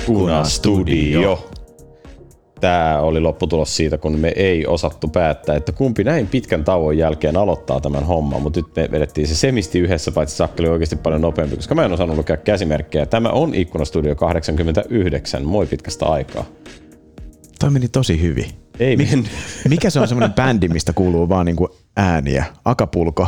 Ikkuna Studio. Tämä oli lopputulos siitä, kun me ei osattu päättää, että kumpi näin pitkän tauon jälkeen aloittaa tämän homman, mutta nyt me vedettiin se semisti yhdessä, paitsi Sakkeli oikeasti paljon nopeampi, koska mä en osannut lukea käsimerkkejä. Tämä on Ikkuna Studio 89. Moi pitkästä aikaa. Toi meni tosi hyvin. Ei mennyt. Mikä se on semmoinen bändi, mistä kuuluu vaan niinku ääniä? Akapulko?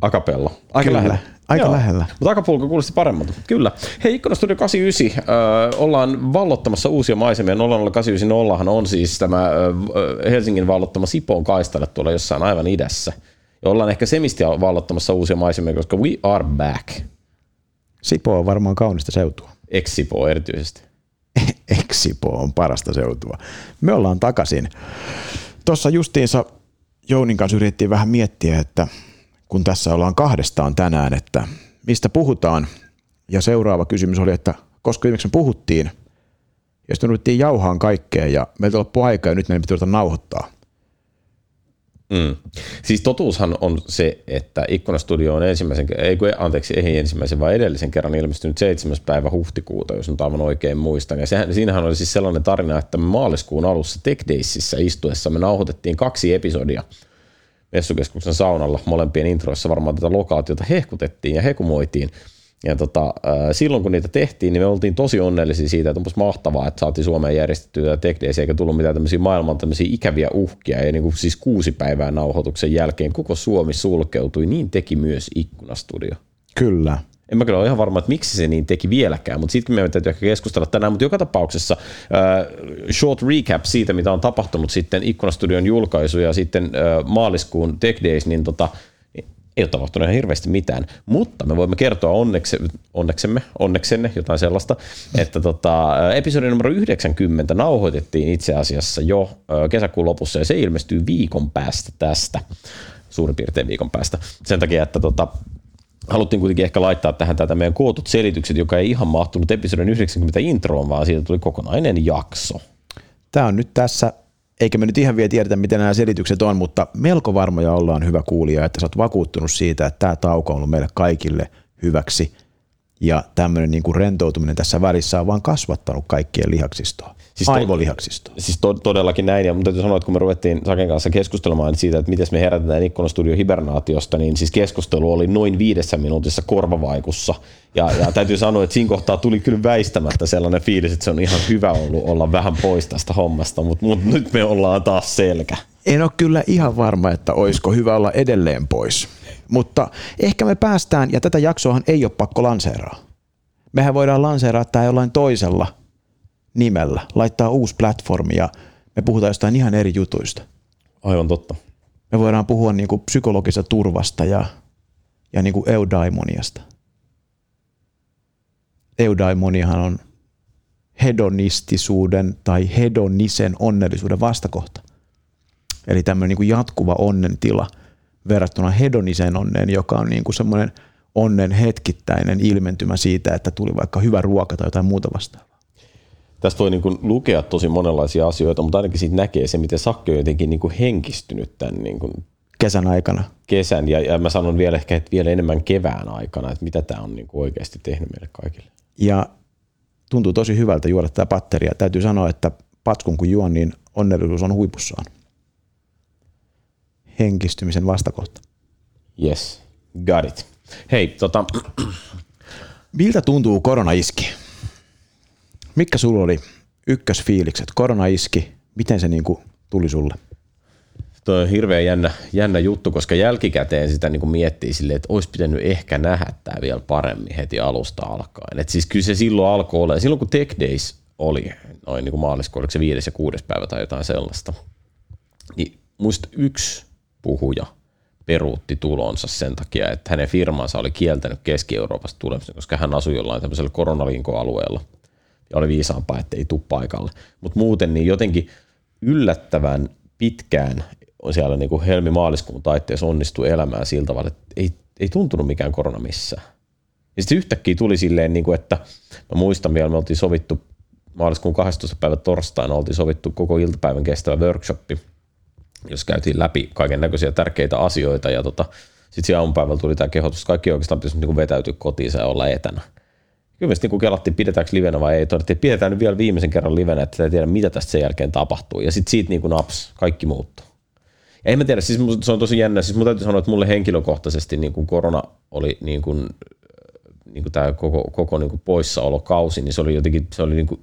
Akapello. Aika Kyllä, lähellä. aika Joo. lähellä. Mutta akapulko kuulosti paremmalta. Kyllä. Hei, Ikkuna Studio 89. Ö, ollaan vallottamassa uusia maisemia. 00890 on siis tämä ö, Helsingin vallottama Sipoon kaistalle tuolla jossain aivan idässä. Ja ollaan ehkä semisti vallottamassa uusia maisemia, koska we are back. Sipo on varmaan kaunista seutua. Ex-Sipoo erityisesti. Eksipo on parasta seutua. Me ollaan takaisin. Tuossa justiinsa Jounin kanssa yritettiin vähän miettiä, että kun tässä ollaan kahdestaan tänään, että mistä puhutaan. Ja seuraava kysymys oli, että koska viimeksi me puhuttiin, ja sitten ruvettiin jauhaan kaikkea ja meiltä loppui aika ja nyt meidän pitää nauhoittaa. Mm. Siis totuushan on se, että Ikkunastudio on ensimmäisen, ei kun, anteeksi, ei ensimmäisen, vaan edellisen kerran ilmestynyt 7. päivä huhtikuuta, jos nyt aivan oikein muistan. Ja sehän, siinähän oli siis sellainen tarina, että me maaliskuun alussa Tech Daysissä istuessa me nauhoitettiin kaksi episodia Messukeskuksen saunalla. Molempien introissa varmaan tätä lokaatiota hehkutettiin ja hekumoitiin. Ja tota, äh, silloin kun niitä tehtiin, niin me oltiin tosi onnellisia siitä, että onpas mahtavaa, että saatiin Suomeen järjestettyä Days, eikä tullut mitään tämmöisiä maailman tämmöisiä ikäviä uhkia. Ja niin kuin siis kuusi päivää nauhoituksen jälkeen koko Suomi sulkeutui, niin teki myös Ikkunastudio. Kyllä. En mä kyllä ole ihan varma, että miksi se niin teki vieläkään, mutta siitäkin meidän täytyy ehkä keskustella tänään. Mutta joka tapauksessa äh, short recap siitä, mitä on tapahtunut sitten Ikkunastudion julkaisu ja sitten äh, maaliskuun Tech Days, niin tota, ei ole tapahtunut ihan hirveästi mitään, mutta me voimme kertoa onnekse, onneksemme, onneksenne jotain sellaista, että tota, episodi numero 90 nauhoitettiin itse asiassa jo kesäkuun lopussa ja se ilmestyy viikon päästä tästä, suurin piirtein viikon päästä. Sen takia, että tota, haluttiin kuitenkin ehkä laittaa tähän tätä meidän kootut selitykset, joka ei ihan mahtunut episodin 90 introon, vaan siitä tuli kokonainen jakso. Tämä on nyt tässä, eikä me nyt ihan vielä tiedetä, miten nämä selitykset on, mutta melko varmoja ollaan hyvä kuulija, että sä oot vakuuttunut siitä, että tämä tauko on ollut meille kaikille hyväksi ja tämmöinen niin kuin rentoutuminen tässä välissä on vaan kasvattanut kaikkien lihaksistoa, Siis siis to-. Siis to- todellakin näin, ja mun täytyy sanoa, että kun me ruvettiin Saken kanssa keskustelemaan siitä, että miten me herätetään Ikkunastudio hibernaatiosta, niin siis keskustelu oli noin viidessä minuutissa korvavaikussa. Ja, ja täytyy sanoa, että siinä kohtaa tuli kyllä väistämättä sellainen fiilis, että se on ihan hyvä ollut olla vähän pois tästä hommasta, mutta mut nyt me ollaan taas selkä. En ole kyllä ihan varma, että olisiko hyvä olla edelleen pois, mutta ehkä me päästään, ja tätä jaksoahan ei ole pakko lanseeraa. Mehän voidaan lanseeraa tämä jollain toisella nimellä, laittaa uusi platformi ja me puhutaan jostain ihan eri jutuista. Aivan totta. Me voidaan puhua niin kuin psykologisesta turvasta ja, ja niin kuin eudaimoniasta. Eudaimoniahan on hedonistisuuden tai hedonisen onnellisuuden vastakohta. Eli tämmöinen niin kuin jatkuva onnen tila verrattuna hedoniseen onneen, joka on niin kuin semmoinen onnen hetkittäinen ilmentymä siitä, että tuli vaikka hyvä ruoka tai jotain muuta vastaavaa. Tästä voi niin kuin lukea tosi monenlaisia asioita, mutta ainakin siitä näkee se, miten Sakki on jotenkin niin kuin henkistynyt tämän niin kuin Kesän aikana. kesän, ja, ja mä sanon vielä ehkä, että vielä enemmän kevään aikana, että mitä tämä on niin kuin oikeasti tehnyt meille kaikille. Ja tuntuu tosi hyvältä juoda tätä patteria. Täytyy sanoa, että patskun kun juon, niin onnellisuus on huipussaan. Henkistymisen vastakohta. Yes, got it. Hei, tota, Miltä tuntuu korona iski? Mikä sulla oli ykkösfiilikset? Korona iski, miten se niinku tuli sulle? toi on hirveän jännä, jännä juttu, koska jälkikäteen sitä niin miettii silleen, että olisi pitänyt ehkä nähdä tämä vielä paremmin heti alusta alkaen. Et siis kyllä se silloin alkoi olla, silloin kun Tech Days oli, noin niin maaliskuun, oliko se viides ja kuudes päivä tai jotain sellaista, niin muista yksi puhuja peruutti tulonsa sen takia, että hänen firmansa oli kieltänyt Keski-Euroopasta tulemisen, koska hän asui jollain tämmöisellä koronalinkoalueella ja oli viisaampaa, että ei tule paikalle. Mutta muuten niin jotenkin yllättävän pitkään on siellä niin kuin helmi-maaliskuun taitteessa onnistui elämään sillä tavalla, että ei, ei tuntunut mikään korona missään. Ja sitten yhtäkkiä tuli silleen, niin kuin, että mä muistan vielä, me oltiin sovittu maaliskuun 12. päivä torstaina, oltiin sovittu koko iltapäivän kestävä workshoppi, jos käytiin läpi kaiken näköisiä tärkeitä asioita ja tota, sitten siinä aamupäivällä tuli tämä kehotus, kaikki oikeastaan pitäisi niin vetäytyä kotiin ja olla etänä. Kyllä sitten niin kelattiin, pidetäänkö livenä vai ei. Todettiin, että pidetään nyt vielä viimeisen kerran livenä, että ei tiedä, mitä tästä sen jälkeen tapahtuu. Ja sitten siitä niin kuin naps, kaikki muuttuu. Ja en mä tiedä, siis se on tosi jännä. Siis mun täytyy sanoa, että mulle henkilökohtaisesti niin kuin korona oli niin kuin, niin kuin tämä koko, koko niin kuin poissaolokausi, niin se oli jotenkin, se oli niin kuin,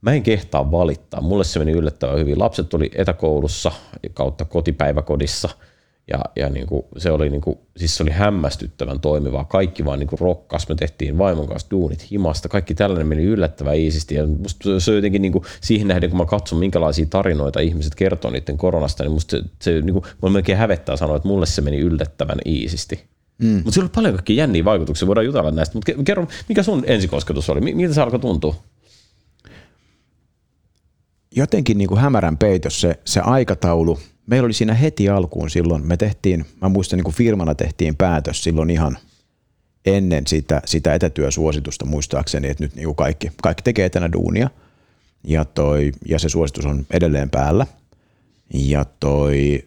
mä en kehtaa valittaa. Mulle se meni yllättävän hyvin. Lapset oli etäkoulussa kautta kotipäiväkodissa – ja, ja niin kuin, se, oli niin kuin, siis se oli hämmästyttävän toimivaa. Kaikki vaan niin kuin rokkas. Me tehtiin vaimon kanssa duunit himasta. Kaikki tällainen meni yllättävän iisisti. Ja musta se on jotenkin niin kuin, siihen nähden, kun mä katson, minkälaisia tarinoita ihmiset kertoo niiden koronasta, niin musta se, se niin kuin, mulla melkein hävettää sanoa, että mulle se meni yllättävän iisisti. Mm. Mutta sillä oli paljon kaikkia jänniä vaikutuksia, voidaan jutella näistä. Mutta kerro, mikä sun ensikosketus oli? Miltä se alkoi tuntua? Jotenkin niin kuin hämärän peitos se, se aikataulu – meillä oli siinä heti alkuun silloin, me tehtiin, mä muistan niin kuin firmana tehtiin päätös silloin ihan ennen sitä, sitä etätyösuositusta muistaakseni, että nyt niin kuin kaikki, kaikki tekee etänä duunia ja, toi, ja se suositus on edelleen päällä. Ja toi,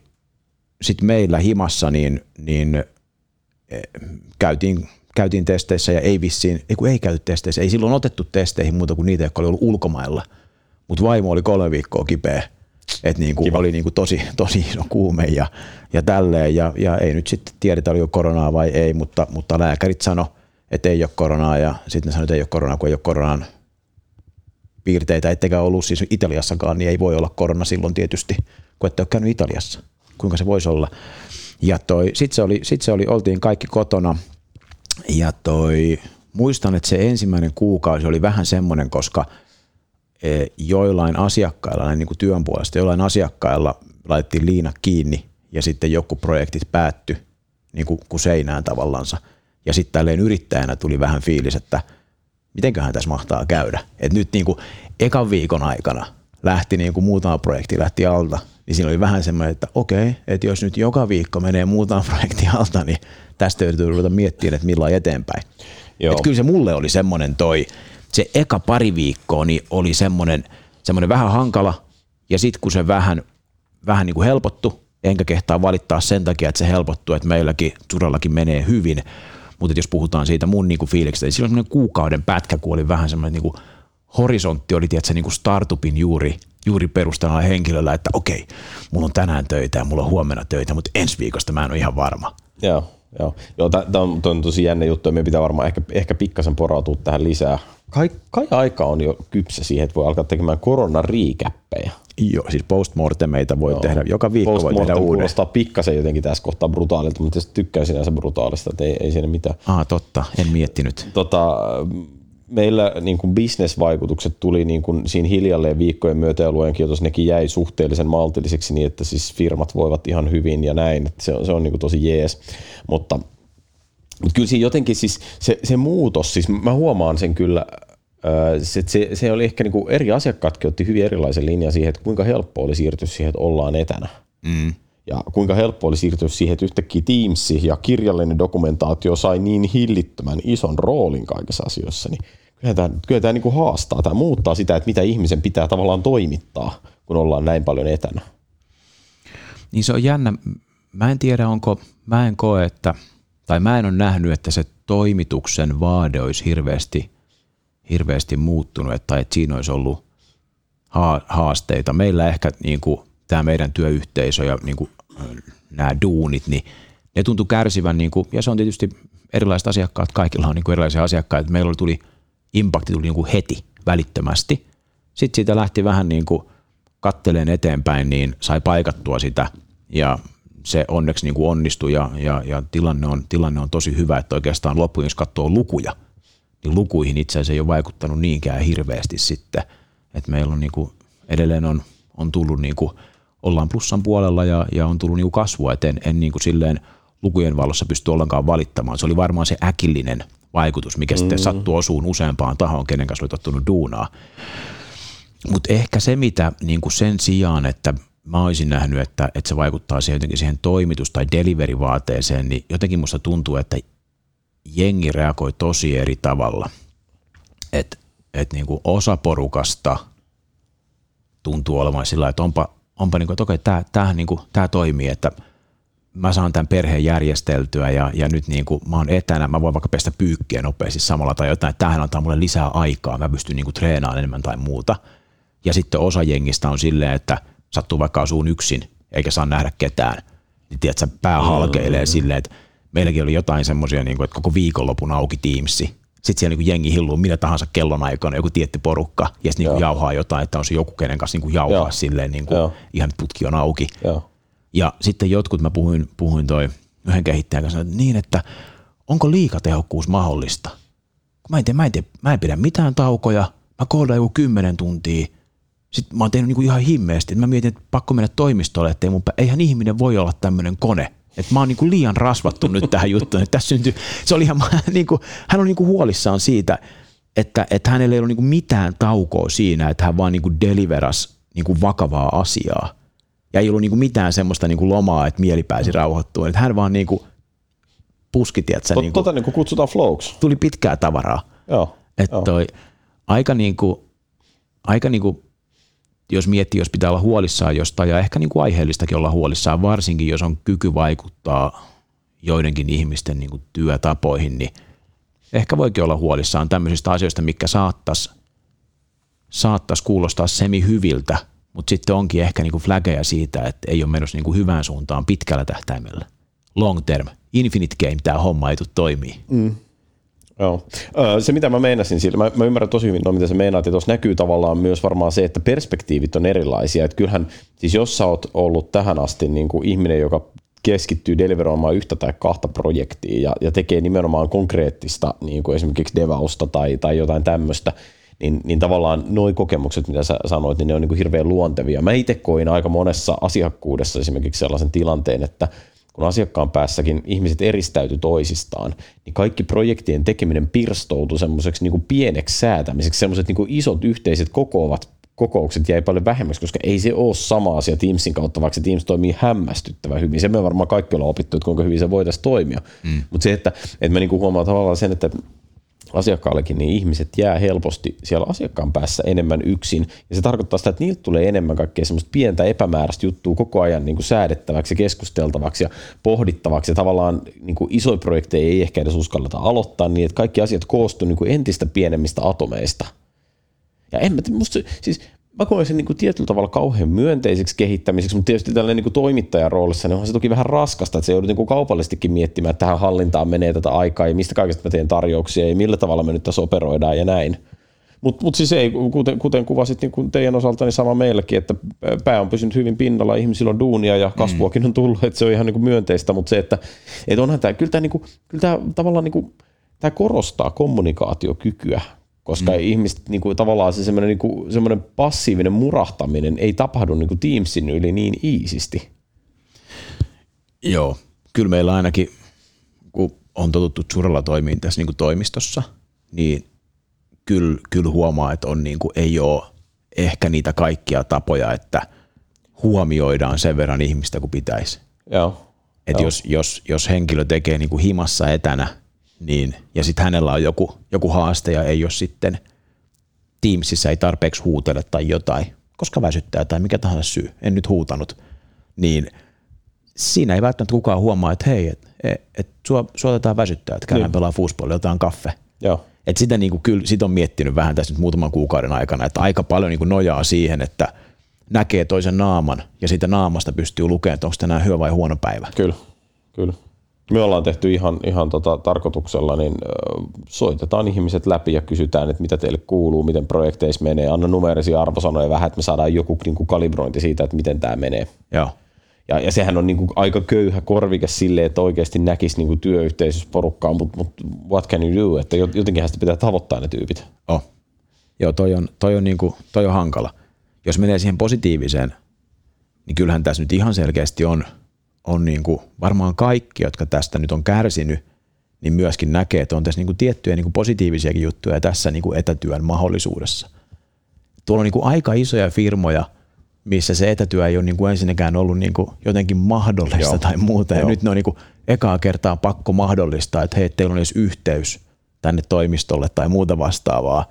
sitten meillä himassa niin, niin eh, käytiin, käytiin testeissä ja ei vissiin, ei kun ei käyty testeissä, ei silloin otettu testeihin muuta kuin niitä, jotka oli ollut ulkomailla. Mutta vaimo oli kolme viikkoa kipeä että niin kuin oli niin kuin tosi, tosi iso kuume ja, ja tälleen. Ja, ja, ei nyt sitten tiedetä, oliko koronaa vai ei, mutta, mutta lääkärit sano, että ei ole koronaa ja sitten ne sanoi, että ei ole koronaa, kun ei ole koronaan piirteitä, ettekä ollut siis Italiassakaan, niin ei voi olla korona silloin tietysti, kun ette ole käynyt Italiassa. Kuinka se voisi olla? Ja toi, sitten se oli, sit se oli, oltiin kaikki kotona ja toi, muistan, että se ensimmäinen kuukausi oli vähän semmoinen, koska – joillain asiakkailla, näin niin kuin työn puolesta, joillain asiakkailla laitettiin liina kiinni ja sitten joku projektit päätty niin kuin, kuin seinään tavallansa. Ja sitten tälleen yrittäjänä tuli vähän fiilis, että mitenköhän tässä mahtaa käydä. Et nyt niin kuin ekan viikon aikana lähti niin kuin muutama projekti lähti alta, niin siinä oli vähän semmoinen, että okei, että jos nyt joka viikko menee muutama projekti alta, niin tästä täytyy ruveta miettimään, että milloin eteenpäin. Joo. Et kyllä se mulle oli semmoinen toi, se eka pari viikkoa niin oli semmoinen, semmoinen vähän hankala, ja sitten kun se vähän, vähän niin kuin helpottu, enkä kehtaa valittaa sen takia, että se helpottuu, että meilläkin Turallakin menee hyvin, mutta jos puhutaan siitä mun niin fiiliksestä, niin silloin semmoinen kuukauden pätkä, kun oli vähän semmoinen niin kuin horisontti, oli tietysti niin kuin startupin juuri, juuri perustana henkilöllä, että okei, mulla on tänään töitä ja mulla on huomenna töitä, mutta ensi viikosta mä en ole ihan varma. Joo, joo. joo tämä on, on tosi jännä juttu ja meidän pitää varmaan ehkä, ehkä pikkasen porautua tähän lisää, kai, kai aika on jo kypsä siihen, että voi alkaa tekemään koronariikäppejä. Joo, siis postmortemeita voi Joo. tehdä, joka viikko voi tehdä uuden. kuulostaa pikkasen jotenkin tässä kohtaa brutaalilta, mutta tykkää sinänsä brutaalista, että ei, ei siinä mitään. Ah, totta, en miettinyt. Tota, meillä niin kuin bisnesvaikutukset tuli niin kuin siinä hiljalleen viikkojen myötä ja luen kiitos, nekin jäi suhteellisen maltilliseksi niin, että siis firmat voivat ihan hyvin ja näin, että se on, se on niin kuin tosi jees, mutta – mutta kyllä siinä jotenkin siis se, se muutos, siis mä huomaan sen kyllä, se, se, se oli ehkä niinku eri asiakkaatkin otti hyvin erilaisen linjan siihen, että kuinka helppo oli siirtyä siihen, että ollaan etänä. Mm. Ja kuinka helppo oli siirtyä siihen, että yhtäkkiä Teams ja kirjallinen dokumentaatio sai niin hillittömän ison roolin kaikissa asioissa, niin kyllä tämä, kyllä tämä niinku haastaa, tämä muuttaa sitä, että mitä ihmisen pitää tavallaan toimittaa, kun ollaan näin paljon etänä. Niin se on jännä. Mä en tiedä, onko, mä en koe, että – tai mä en ole nähnyt, että se toimituksen vaade olisi hirveästi, hirveästi muuttunut, tai että siinä olisi ollut haasteita. Meillä ehkä niin kuin, tämä meidän työyhteisö ja niin kuin, nämä duunit, niin ne tuntui kärsivän, niin kuin, ja se on tietysti erilaiset asiakkaat, kaikilla on niin kuin erilaisia asiakkaita. Meillä tuli, impakti tuli niin kuin heti, välittömästi. Sitten siitä lähti vähän niin kuin katteleen eteenpäin, niin sai paikattua sitä, ja se onneksi niin kuin onnistui ja, ja, ja tilanne, on, tilanne on tosi hyvä, että oikeastaan loppujen, jos katsoo lukuja, niin lukuihin itse asiassa ei ole vaikuttanut niinkään hirveästi sitten, että meillä on niin kuin, edelleen on, on tullut niin kuin, ollaan plussan puolella ja, ja on tullut niin kuin kasvua, että en, en niin kuin silleen lukujen valossa pysty ollenkaan valittamaan. Se oli varmaan se äkillinen vaikutus, mikä mm. sitten sattuu osuun useampaan tahoon, kenen kanssa oli tottunut duunaa. Mutta ehkä se, mitä niin kuin sen sijaan, että mä olisin nähnyt, että, että se vaikuttaa siihen, jotenkin siihen toimitus- tai delivery-vaateeseen, niin jotenkin musta tuntuu, että jengi reagoi tosi eri tavalla. Että et niin kuin osa porukasta tuntuu olevan sillä että onpa, onpa niin kuin, että okei, tämä, tämähän niin kuin, tämä toimii, että mä saan tämän perheen järjesteltyä ja, ja nyt niin kuin mä oon etänä, mä voin vaikka pestä pyykkiä nopeasti samalla tai jotain, että tämähän antaa mulle lisää aikaa, mä pystyn niin kuin treenaamaan enemmän tai muuta. Ja sitten osa jengistä on silleen, että sattuu vaikka asuun yksin eikä saa nähdä ketään, niin tiedätkö, pää halkeilee mm. silleen, että meilläkin oli jotain semmoisia, niin kuin, että koko viikonlopun auki Teamsi. Sitten siellä niin jengi hilluu millä tahansa kellonaikana, joku tietty porukka, ja sitten niin jauhaa jotain, että on se joku, kenen kanssa niin jauhaa Joo. silleen, niin kuin, ihan putki on auki. Joo. Ja sitten jotkut, mä puhuin, puhuin toi yhden kehittäjän kanssa, että niin, että onko liikatehokkuus mahdollista? Mä en, tee, mä, en tee, mä en pidä mitään taukoja, mä koodaan joku kymmenen tuntia, sitten mä oon tehnyt niinku ihan himmeesti. Mä mietin, että pakko mennä toimistolle, että ei mun, eihän ihminen voi olla tämmöinen kone. Että mä oon niinku liian rasvattu nyt tähän juttuun. Että tässä syntyy, se oli ihan, niinku, hän on niinku huolissaan siitä, että, että hänellä ei ollut niinku mitään taukoa siinä, että hän vaan niinku deliveras niinku vakavaa asiaa. Ja ei ollut niinku mitään semmoista niinku lomaa, että mieli pääsi rauhoittumaan. Että hän vaan niinku puski, tiedätkö, Tot, niinku, tota niinku kutsutaan flowks. Tuli pitkää tavaraa. Joo. Että toi, aika niinku, aika niinku jos miettii, jos pitää olla huolissaan jostain ja ehkä niin kuin aiheellistakin olla huolissaan, varsinkin jos on kyky vaikuttaa joidenkin ihmisten niin kuin työtapoihin, niin ehkä voikin olla huolissaan tämmöisistä asioista, mikä saattaisi saattais kuulostaa semi hyviltä, mutta sitten onkin ehkä niin kuin flageja siitä, että ei ole menossa niin kuin hyvään suuntaan pitkällä tähtäimellä. Long term, infinite game, tämä homma ei tule toimii. Mm. Joo. Se, mitä mä meinasin sillä, mä, mä ymmärrän tosi hyvin, no, mitä sä meinaat, ja tuossa näkyy tavallaan myös varmaan se, että perspektiivit on erilaisia. Että kyllähän, siis jos sä oot ollut tähän asti niin kuin ihminen, joka keskittyy deliveroimaan yhtä tai kahta projektia ja, ja tekee nimenomaan konkreettista niin kuin esimerkiksi devausta tai, tai jotain tämmöistä, niin, niin tavallaan nuo kokemukset, mitä sä sanoit, niin ne on niin kuin hirveän luontevia. Mä itse koin aika monessa asiakkuudessa esimerkiksi sellaisen tilanteen, että – kun asiakkaan päässäkin ihmiset eristäytyi toisistaan, niin kaikki projektien tekeminen pirstoutui semmoiseksi niin pieneksi säätämiseksi, semmoiset niin isot yhteiset kokoavat kokoukset jäi paljon vähemmäksi, koska ei se ole sama asia Teamsin kautta, vaikka se Teams toimii hämmästyttävän hyvin. Se me varmaan kaikki ollaan opittu, että kuinka hyvin se voitaisiin toimia. Mm. Mutta se, että, että mä niin huomaan tavallaan sen, että asiakkaallekin, niin ihmiset jää helposti siellä asiakkaan päässä enemmän yksin. Ja se tarkoittaa sitä, että niiltä tulee enemmän kaikkea semmoista pientä epämääräistä juttua koko ajan niin kuin säädettäväksi keskusteltavaksi ja pohdittavaksi. Ja tavallaan niin kuin isoja projekteja ei ehkä edes uskalleta aloittaa niin, että kaikki asiat koostuu niin kuin entistä pienemmistä atomeista. Ja en mä, musta, siis mä koen sen niin kuin tietyllä tavalla kauhean myönteiseksi kehittämiseksi, mutta tietysti tällainen niin kuin toimittajan roolissa niin on se toki vähän raskasta, että se joudut niin kuin kaupallistikin miettimään, että tähän hallintaan menee tätä aikaa ja mistä kaikesta mä teen tarjouksia ja millä tavalla me nyt tässä operoidaan ja näin. Mutta mut siis ei, kuten, kuten kuvasit niin kuin teidän osalta, niin sama meilläkin, että pää on pysynyt hyvin pinnalla, ihmisillä on duunia ja kasvuakin on tullut, että se on ihan niin kuin myönteistä, mutta se, että, että onhan tämä, kyllä tämä, niin kuin, kyllä tämä tavallaan niin kuin, tämä korostaa kommunikaatiokykyä koska mm. ihmiset niin kuin, tavallaan se semmoinen, niin kuin, semmoinen passiivinen murahtaminen ei tapahdu niin kuin Teamsin yli niin iisisti. Joo, kyllä meillä ainakin, kun on totuttu suralla toimiin tässä niin kuin toimistossa, niin kyllä, kyllä huomaa, että on niin kuin, ei ole ehkä niitä kaikkia tapoja, että huomioidaan sen verran ihmistä kuin pitäisi. Joo. Et jos, jos, jos henkilö tekee niin kuin himassa etänä – niin, ja sitten hänellä on joku, joku haaste ja ei ole sitten Teamsissa ei tarpeeksi huutele tai jotain, koska väsyttää tai mikä tahansa syy, en nyt huutanut, niin siinä ei välttämättä kukaan huomaa, että hei, että et, et sua, sua otetaan väsyttää, että käydään niin. pelaa fuusballia, otetaan kaffe. Joo. Et sitä niin kuin, kyllä sitä on miettinyt vähän tässä nyt muutaman kuukauden aikana, että aika paljon niin kuin nojaa siihen, että näkee toisen naaman ja siitä naamasta pystyy lukemaan, että onko tänään hyvä vai huono päivä. Kyllä, kyllä me ollaan tehty ihan, ihan tota tarkoituksella, niin soitetaan ihmiset läpi ja kysytään, että mitä teille kuuluu, miten projekteissa menee, anna numerisia arvosanoja vähän, että me saadaan joku niin kuin kalibrointi siitä, että miten tämä menee. Joo. Ja, ja sehän on niin kuin aika köyhä korvike sille, että oikeasti näkisi niin kuin työyhteisössä porukkaa, mutta, mutta what can you do, että jotenkin sitä pitää tavoittaa ne tyypit. Oh. Joo, toi on, toi, on niin kuin, toi on hankala. Jos menee siihen positiiviseen, niin kyllähän tässä nyt ihan selkeästi on – on niin kuin varmaan kaikki, jotka tästä nyt on kärsinyt, niin myöskin näkee, että on tässä niin kuin tiettyjä niin kuin positiivisiakin juttuja tässä niin kuin etätyön mahdollisuudessa. Tuolla on niin kuin aika isoja firmoja, missä se etätyö ei ole niin kuin ensinnäkään ollut niin kuin jotenkin mahdollista Joo. tai muuta. Ja Joo. nyt ne on niin kuin ekaa kertaa pakko mahdollistaa, että hei, teillä on edes yhteys tänne toimistolle tai muuta vastaavaa.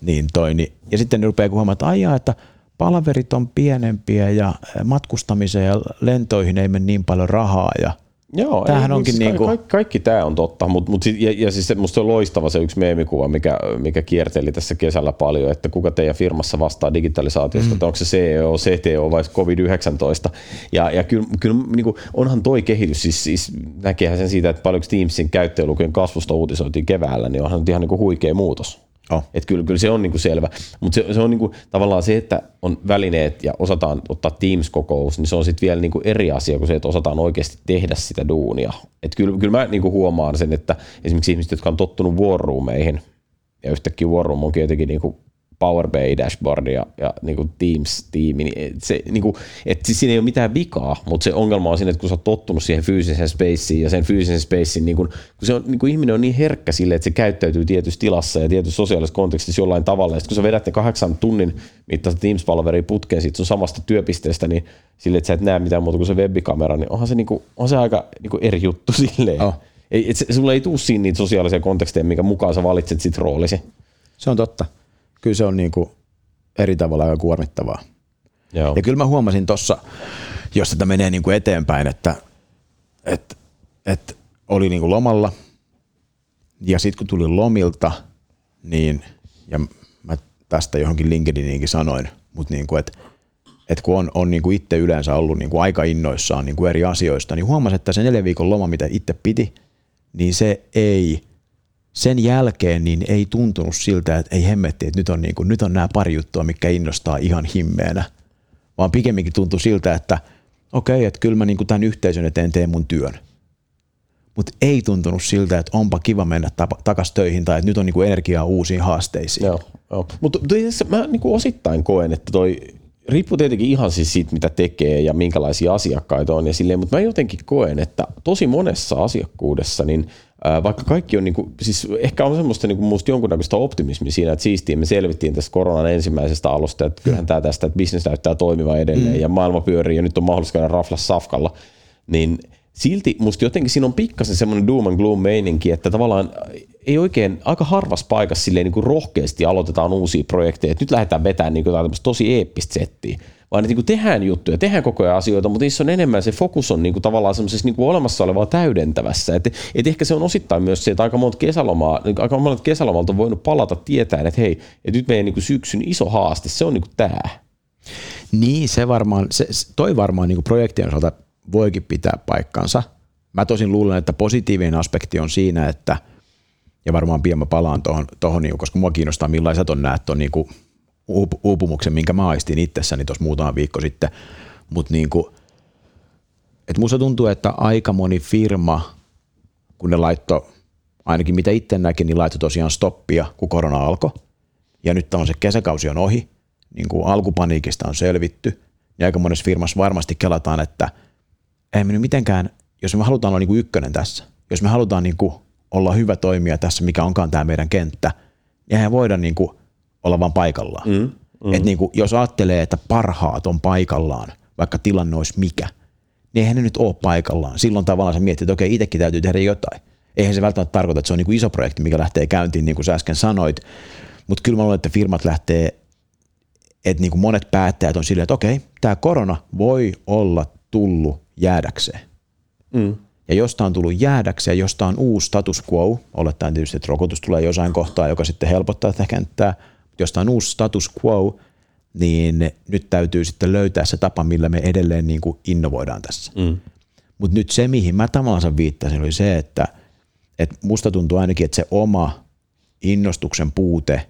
Niin toi, niin, ja sitten ne rupeaa huomaamaan, että aijaa, että – palaverit on pienempiä ja matkustamiseen ja lentoihin ei mene niin paljon rahaa ja Joo, Tämähän ei, onkin siis niin kuin... kaikki, kaikki tämä on totta, mutta mut, sit- ja, ja siis se, musta on loistava se yksi meemikuva, mikä, mikä kierteli tässä kesällä paljon, että kuka teidän firmassa vastaa digitalisaatiosta, mm. että onko se CEO, CTO vai COVID-19. Ja, ja kyllä, kyllä niin kuin, onhan toi kehitys, siis, siis näkeehän sen siitä, että paljonko Teamsin käyttäjälukujen kasvusta uutisoitiin keväällä, niin onhan ihan niin kuin huikea muutos. Oh. Et kyllä, kyllä se on niinku selvä, mutta se, se on niinku, tavallaan se, että on välineet ja osataan ottaa Teams-kokous, niin se on sitten vielä niinku eri asia kuin se, että osataan oikeasti tehdä sitä duunia. Et kyllä, kyllä mä niinku huomaan sen, että esimerkiksi ihmiset, jotka on tottunut war roomeihin, ja yhtäkkiä room onkin jotenkin niinku Power BI dashboard ja, ja niinku Teams-tiimi, niin et se, niinku, et siis siinä ei ole mitään vikaa, mutta se ongelma on siinä, että kun sä oot tottunut siihen fyysiseen spaceen ja sen fyysisen spacein, niin kun, kun se on, niin kun ihminen on niin herkkä sille, että se käyttäytyy tietyssä tilassa ja tietyssä sosiaalisessa kontekstissa jollain tavalla, ja sit kun sä vedät ne kahdeksan tunnin mittaista Teams-palveria putkeen siitä sun samasta työpisteestä, niin sille, että sä et näe mitään muuta kuin se webbikamera, niin onhan se, niinku, on se aika niinku eri juttu silleen. Oh. Ei, et se, sulla ei tule siinä niitä sosiaalisia konteksteja, minkä mukaan sä valitset sit roolisi. Se on totta. Kyllä se on niin kuin eri tavalla aika kuormittavaa. Joo. Ja kyllä mä huomasin tuossa, jos tätä menee niin kuin eteenpäin, että, että, että oli niin kuin lomalla ja sitten kun tuli lomilta, niin ja mä tästä johonkin LinkedIniinkin sanoin, mutta niin kuin, että, että kun on, on niin kuin itse yleensä ollut niin kuin aika innoissaan niin kuin eri asioista, niin huomasin, että se neljän viikon loma, mitä itse piti, niin se ei, sen jälkeen niin ei tuntunut siltä, että ei hemmetti, että nyt on, niin kuin, nyt on nämä pari juttua, mikä innostaa ihan himmeenä, vaan pikemminkin tuntui siltä, että okei, että kyllä mä niin kuin tämän yhteisön eteen teen mun työn. Mutta ei tuntunut siltä, että onpa kiva mennä takas töihin tai että nyt on niin kuin energiaa uusiin haasteisiin. Joo, joo. Mutta mä niinku osittain koen, että toi riippuu tietenkin ihan siis siitä, mitä tekee ja minkälaisia asiakkaita on ja silleen, mutta mä jotenkin koen, että tosi monessa asiakkuudessa, niin vaikka kaikki on, niinku, siis ehkä on semmoista niinku musta jonkunnäköistä optimismia siinä, että siistiä. Me selvittiin tästä koronan ensimmäisestä alusta, että kyllähän tämä tästä, että bisnes näyttää toimiva edelleen mm. ja maailma pyörii ja nyt on mahdollista käydä raflas safkalla, niin silti musta jotenkin siinä on pikkasen semmoinen doom and gloom meininki, että tavallaan ei oikein, aika harvassa paikassa silleen niin kuin rohkeasti aloitetaan uusia projekteja, että nyt lähdetään vetämään niin kuin tosi eeppistä settiä, vaan että niin kuin tehdään juttuja, tehdään koko ajan asioita, mutta niissä on enemmän se fokus on niin kuin tavallaan semmoisessa niin kuin olemassa olevaa täydentävässä. Et, et ehkä se on osittain myös se, että aika monta kesälomaa, aika monta kesälomalta on voinut palata tietäen, että hei, että nyt meidän niin kuin syksyn iso haaste, se on niin kuin tämä. Niin, se varmaan, se, toi varmaan niin kuin projektien osalta voikin pitää paikkansa. Mä tosin luulen, että positiivinen aspekti on siinä, että ja varmaan pian mä palaan tuohon, tohon, niin koska mua kiinnostaa millaiset on nämä tuon niin uupumuksen, minkä mä aistin itsessäni tuossa muutama viikko sitten, mutta niin että musta tuntuu, että aika moni firma, kun ne laittoi, ainakin mitä itse näkin, niin laittoi tosiaan stoppia, kun korona alkoi, ja nyt on se kesäkausi on ohi, niin kuin alkupaniikista on selvitty, niin aika monessa firmassa varmasti kelataan, että ei me nyt mitenkään, jos me halutaan olla niin kuin ykkönen tässä, jos me halutaan niin kuin olla hyvä toimija tässä, mikä onkaan tämä meidän kenttä, niin eihän voida niin kuin olla vaan paikallaan. Mm, mm. Et niin kuin, jos ajattelee, että parhaat on paikallaan, vaikka tilanne olisi mikä, niin eihän ne nyt ole paikallaan. Silloin tavallaan sä mietit, että okei, itsekin täytyy tehdä jotain. Eihän se välttämättä tarkoita, että se on niin kuin iso projekti, mikä lähtee käyntiin, niin kuin sä äsken sanoit. Mutta kyllä mä luulen, että firmat lähtee, että niin kuin monet päättäjät on silleen, että okei, tämä korona voi olla tullut jäädäkseen. Mm. Ja josta on tullut jäädäkseen, josta on uusi status quo, olettaen tietysti, että rokotus tulee jossain kohtaa, joka sitten helpottaa tätä kenttää, josta on uusi status quo, niin nyt täytyy sitten löytää se tapa, millä me edelleen niin kuin innovoidaan tässä. Mm. Mutta nyt se, mihin mä tavallaan viittasin, oli se, että, että musta tuntuu ainakin, että se oma innostuksen puute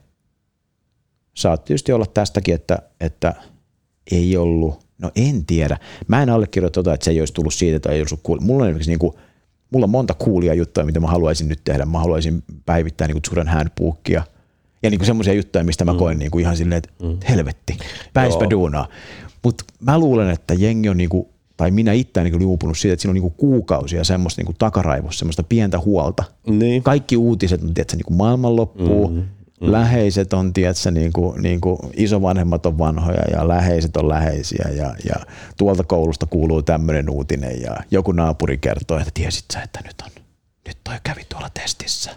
saat tietysti olla tästäkin, että, että ei ollut, no en tiedä. Mä en allekirjoita tota, että se ei olisi tullut siitä tai ei olisi cool. Mulla on esimerkiksi niin kuin, mulla on monta coolia juttuja, mitä mä haluaisin nyt tehdä. Mä haluaisin päivittää niin kuin Suren handbookia ja niin semmoisia juttuja, mistä mä mm. koen niin kuin ihan silleen, että mm. helvetti, päispä duunaa. Mutta mä luulen, että jengi on niin kuin, tai minä itse niin liupunut siitä, että siinä on niin kuin kuukausia semmoista niin kuin takaraivossa, semmoista pientä huolta. Niin. Kaikki uutiset on tietysti, niin kuin maailmanloppu, mm. Mm. Läheiset on, tiedätkö, niin kuin, niin kuin isovanhemmat on vanhoja ja läheiset on läheisiä ja, ja tuolta koulusta kuuluu tämmöinen uutinen ja joku naapuri kertoo, että tiesit sä, että nyt on, nyt toi kävi tuolla testissä.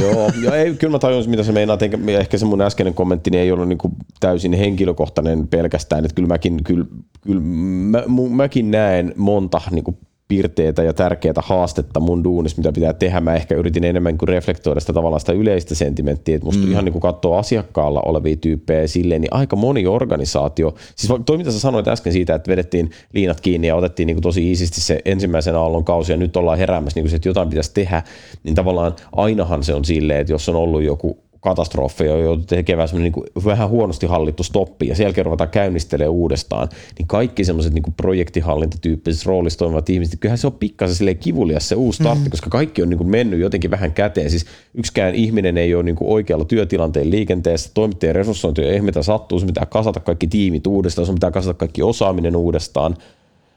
Joo, ja ei, kyllä mä tajun, mitä se meinaa. Ehkä se mun äskeinen kommentti niin ei ollut niin kuin täysin henkilökohtainen pelkästään. Että kyllä mäkin, kyllä, kyllä mä, mäkin näen monta niin kuin piirteitä ja tärkeää haastetta mun duunissa, mitä pitää tehdä. Mä ehkä yritin enemmän kuin reflektoida sitä tavallaan sitä yleistä sentimenttiä, että musta mm. ihan niin kuin katsoo asiakkaalla olevia tyyppejä silleen, niin aika moni organisaatio, siis toi mitä sä sanoit äsken siitä, että vedettiin liinat kiinni ja otettiin niin kuin tosi iisisti se ensimmäisen aallon kausi ja nyt ollaan heräämässä, niin kuin se, että jotain pitäisi tehdä, niin tavallaan ainahan se on silleen, että jos on ollut joku katastrofi ja joudut tekemään niin kuin vähän huonosti hallittu stoppi ja siellä ruvetaan käynnistelee uudestaan, niin kaikki semmoiset niin projektihallintatyyppiset roolissa toimivat ihmiset, kyllähän se on pikkasen silleen kivulias se uusi startti, mm. koska kaikki on niin kuin mennyt jotenkin vähän käteen. Siis yksikään ihminen ei ole niin kuin oikealla työtilanteen liikenteessä, toimittajien resurssointi ei mitä sattuu, sun pitää kasata kaikki tiimit uudestaan, sun pitää kasata kaikki osaaminen uudestaan.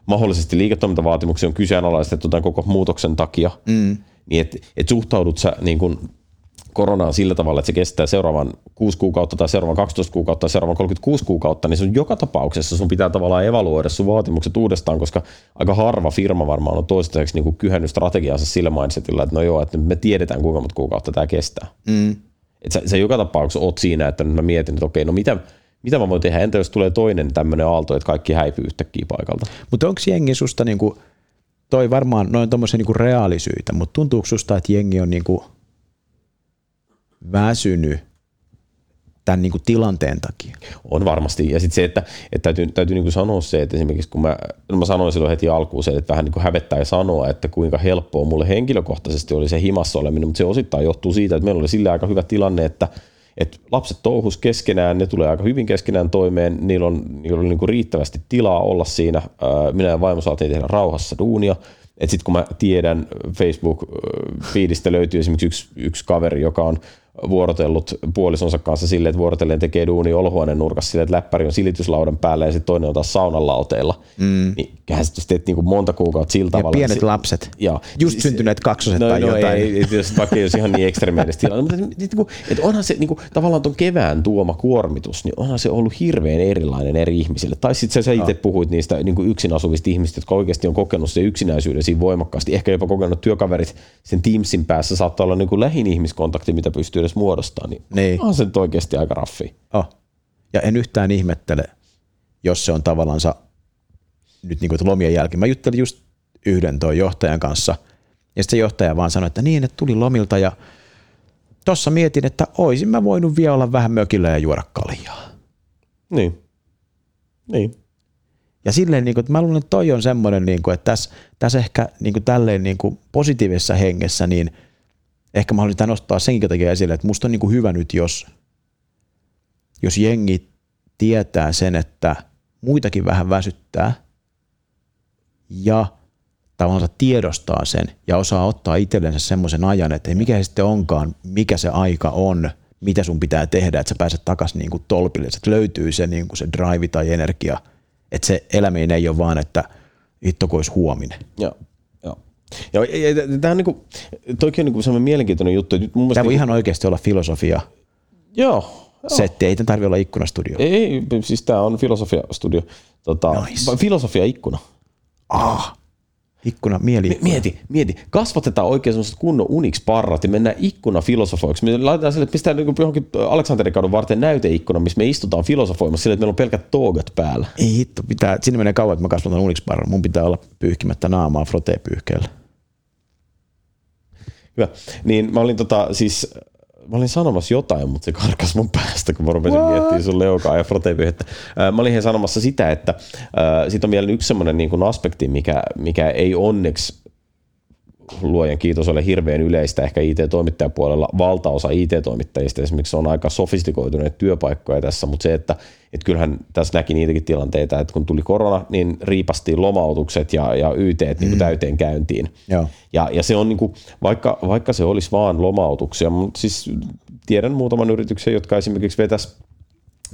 Mahdollisesti liiketoimintavaatimuksia on kyseenalaistettu tämän koko muutoksen takia. Mm. Niin että et suhtaudut sä niin kuin koronaan sillä tavalla, että se kestää seuraavan 6 kuukautta tai seuraavan 12 kuukautta tai seuraavan 36 kuukautta, niin sun joka tapauksessa sun pitää tavallaan evaluoida sun vaatimukset uudestaan, koska aika harva firma varmaan on toistaiseksi niin kyhännyt strategiansa sillä mindsetillä, että no joo, että me tiedetään kuinka monta kuukautta tämä kestää. Mm. Et sä, sä, joka tapauksessa oot siinä, että mä mietin, että okei, no mitä, mitä mä voin tehdä, entä jos tulee toinen tämmöinen aalto, että kaikki häipyy yhtäkkiä paikalta. Mutta onko jengi susta niinku, toi varmaan noin tommosia niinku reaalisyitä, mutta tuntuuko susta, että jengi on niinku – väsynyt tämän niin kuin tilanteen takia. On varmasti. Ja sitten se, että, että täytyy, täytyy niin kuin sanoa se, että esimerkiksi kun mä, no mä sanoin silloin heti alkuun se, että vähän niin kuin hävettää ja sanoa, että kuinka helppoa mulle henkilökohtaisesti oli se himassa oleminen, mutta se osittain johtuu siitä, että meillä oli sillä aika hyvä tilanne, että että lapset touhus keskenään, ne tulee aika hyvin keskenään toimeen, niillä on, niillä on niin kuin riittävästi tilaa olla siinä. Minä ja vaimo saatiin tehdä rauhassa duunia. Sitten kun mä tiedän, Facebook-fiidistä löytyy esimerkiksi yksi, yksi kaveri, joka on vuorotellut puolisonsa kanssa silleen, että vuorotellen tekee duuni olohuoneen nurkassa silleen, että läppäri on silityslaudan päällä ja sitten toinen on taas saunan lauteilla. Mm. Niin kyllähän sä teet niinku monta kuukautta sillä tavalla. Ja pienet lapset. Ja, Just syntyneet kaksoset no, tai no, jotain. Ei, ei, jos, vaikka ei olisi ihan niin ekstremeellistä tilanne. Mutta niinku, että onhan se niinku, tavallaan tuon kevään tuoma kuormitus, niin onhan se ollut hirveän erilainen eri ihmisille. Tai sitten sä itse no. puhuit niistä niinku yksin asuvista ihmistä, jotka oikeasti on kokenut se yksinäisyyden siinä voimakkaasti. Ehkä jopa kokenut työkaverit sen Teamsin päässä saattaa olla niinku lähin ihmiskontakti, mitä pystyy edes muodostaa, niin, niin. on se nyt oikeasti aika raffi. Oh. Ja en yhtään ihmettele, jos se on tavallaan nyt niin kuin lomien jälkeen. Mä juttelin just yhden toi johtajan kanssa, ja sitten se johtaja vaan sanoi, että niin, että tuli lomilta, ja tossa mietin, että oisin mä voinut vielä olla vähän mökillä ja juoda kaljaa. Niin. Niin. Ja silleen, niin kuin, että mä luulen, että toi on semmoinen, niin kuin, että tässä, tässä ehkä niin kuin, tälleen niin kuin positiivisessa hengessä, niin – ehkä mä haluaisin nostaa senkin takia esille, että musta on niin kuin hyvä nyt, jos, jos jengi tietää sen, että muitakin vähän väsyttää ja tavallaan tiedostaa sen ja osaa ottaa itsellensä semmoisen ajan, että ei mikä se sitten onkaan, mikä se aika on, mitä sun pitää tehdä, että sä pääset takaisin niin kuin tolpille, että löytyy se, niin kuin se drive tai energia, että se eläminen ei ole vaan, että hitto olisi huominen. Joo. Ja, ja, ja tämä on niinku, toikin on niinku semmoinen mielenkiintoinen juttu. Nyt mun tämä voi niinku, ihan oikeasti olla filosofia. Joo. Setti, ei tarvitse olla ikkunastudio. Ei, siis tämä on filosofia-studio. Tota, nice. Filosofia-ikkuna. Ah, ikkuna, mieli Mieti, mieti. Kasvatetaan oikein semmoiset kunnon unix-parrat ja mennään ikkuna filosofoiksi. Me laitetaan sille, että pistetään niin johonkin Aleksanterin kadun varten näyteikkuna, missä me istutaan filosofoimassa sille, että meillä on pelkät toogat päällä. Ei hitto, pitää, sinne menee kauan, että mä kasvatan unix Mun pitää olla pyyhkimättä naamaa frotee-pyyhkeellä. Hyvä. Niin mä olin tota, siis mä olin sanomassa jotain, mutta se karkas mun päästä, kun mä rupesin miettimään sun leukaa ja frotepyhettä. Mä olin sanomassa sitä, että äh, siitä on vielä yksi semmoinen niin aspekti, mikä, mikä ei onneksi luojan kiitos ole hirveän yleistä ehkä IT-toimittajapuolella. Valtaosa IT-toimittajista esimerkiksi on aika sofistikoituneet työpaikkoja tässä, mutta se, että, että kyllähän tässä näki niitäkin tilanteita, että kun tuli korona, niin riipastiin lomautukset ja, ja YT niin kuin mm. täyteen käyntiin. Joo. Ja, ja se on niin kuin, vaikka, vaikka se olisi vaan lomautuksia, mutta siis tiedän muutaman yrityksen, jotka esimerkiksi vetäisi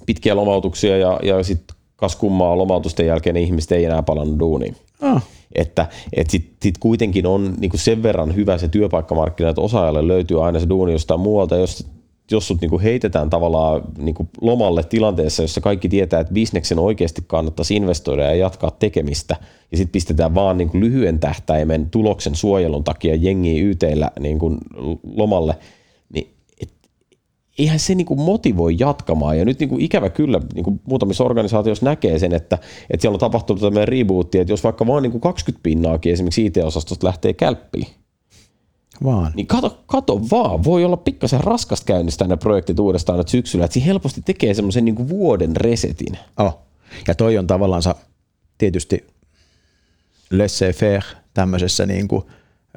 pitkiä lomautuksia ja, ja sitten kas kummaa lomautusten jälkeen ihmiset ei enää palannut duuniin. Oh. Että et sitten sit kuitenkin on niinku sen verran hyvä se työpaikkamarkkina, että osaajalle löytyy aina se duuni jostain muualta, jos jos sut niinku heitetään tavallaan niinku lomalle tilanteessa, jossa kaikki tietää, että bisneksen oikeasti kannattaisi investoida ja jatkaa tekemistä, ja sitten pistetään vaan niinku lyhyen tähtäimen tuloksen suojelun takia jengiä YTllä niinku lomalle, niin et, eihän se niinku motivoi jatkamaan. Ja nyt niinku ikävä kyllä niinku muutamissa organisaatioissa näkee sen, että, että siellä on tapahtunut tämmöinen rebootti, että jos vaikka vaan niinku 20 pinnaakin esimerkiksi IT-osastosta lähtee kälppiin, Vaan. niin kato, kato vaan, voi olla pikkasen raskasta käynnistää ne projektit uudestaan nyt syksyllä, että siinä helposti tekee semmoisen niinku vuoden resetin. Oh. Ja toi on tavallaan tietysti laissez-faire tämmöisessä niin kuin,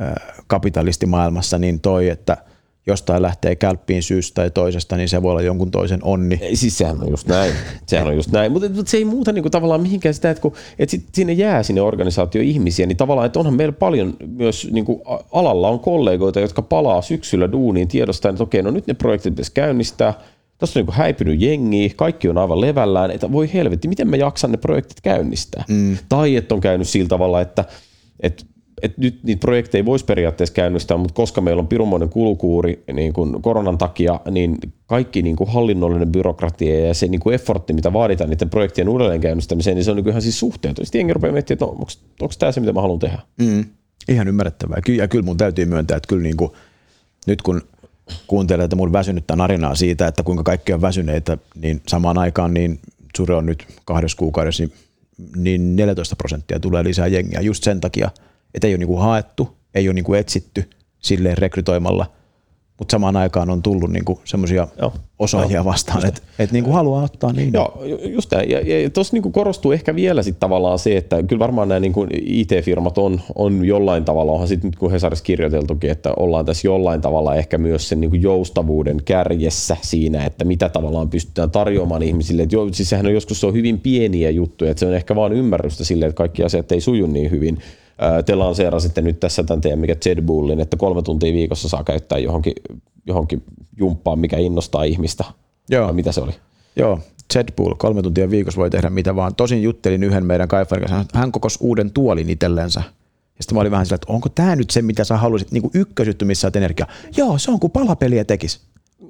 äh, kapitalistimaailmassa, niin toi, että jostain lähtee kälppiin syystä tai toisesta, niin se voi olla jonkun toisen onni. Ei, Siis sehän on just näin. Sehän on just näin. Mutta, mutta se ei muuta niin kuin, tavallaan mihinkään sitä, että, kun, että sit, sinne jää sinne organisaatio ihmisiä, niin tavallaan, että onhan meillä paljon myös niin kuin, a- alalla on kollegoita, jotka palaa syksyllä duuniin tiedostaen, että okei, no nyt ne projektit pitäisi käynnistää, Tuossa on niin kuin häipynyt jengi, kaikki on aivan levällään, että voi helvetti, miten mä jaksan ne projektit käynnistää. Mm. Tai että on käynyt sillä tavalla, että, että että nyt niitä projekteja ei voisi periaatteessa käynnistää, mutta koska meillä on pirumoinen kulukuuri niin kuin koronan takia, niin kaikki niin kuin hallinnollinen byrokratia ja se niin kuin effortti, mitä vaaditaan niiden projektien uudelleen käynnistämiseen, niin se on niin ihan siis suhteeton. Sitten jengi rupeaa miettimään, että no, onko, onko tämä se, mitä mä haluan tehdä. Mm. Ihan ymmärrettävää. Ja kyllä mun täytyy myöntää, että kyllä niin kuin, nyt kun kuuntelee että mun väsynyttä narinaa siitä, että kuinka kaikki on väsyneitä, niin samaan aikaan niin Sure on nyt kahdessa kuukaudessa, niin- niin 14 prosenttia tulee lisää jengiä just sen takia, että ei ole niinku haettu, ei ole niinku etsitty silleen rekrytoimalla, mutta samaan aikaan on tullut niinku semmoisia Joo. osaajia vastaan, että et niinku haluaa ottaa niin. Joo, ju- just näin. Ja, ja tuossa niin korostuu ehkä vielä sit tavallaan se, että kyllä varmaan nämä niin IT-firmat on, on jollain tavalla, onhan sitten nyt kun Hesarissa kirjoiteltukin, että ollaan tässä jollain tavalla ehkä myös sen niin joustavuuden kärjessä siinä, että mitä tavallaan pystytään tarjoamaan ihmisille. Et jo, siis sehän on joskus se on hyvin pieniä juttuja, että se on ehkä vaan ymmärrystä sille, että kaikki asiat ei suju niin hyvin. Te lanseerasitte nyt tässä tämän teidän mikä Jedbullin, että kolme tuntia viikossa saa käyttää johonkin, johonkin jumppaan, mikä innostaa ihmistä. Joo. Vai mitä se oli? Joo, Zedpool, kolme tuntia viikossa voi tehdä mitä vaan. Tosin juttelin yhden meidän kaifarin kanssa, hän kokosi uuden tuolin itsellensä. Ja sitten mä olin vähän sillä, että onko tämä nyt se, mitä sä haluaisit, niin kuin ykkösjuttu, missä saat energiaa. Joo, se on kuin palapeliä tekis.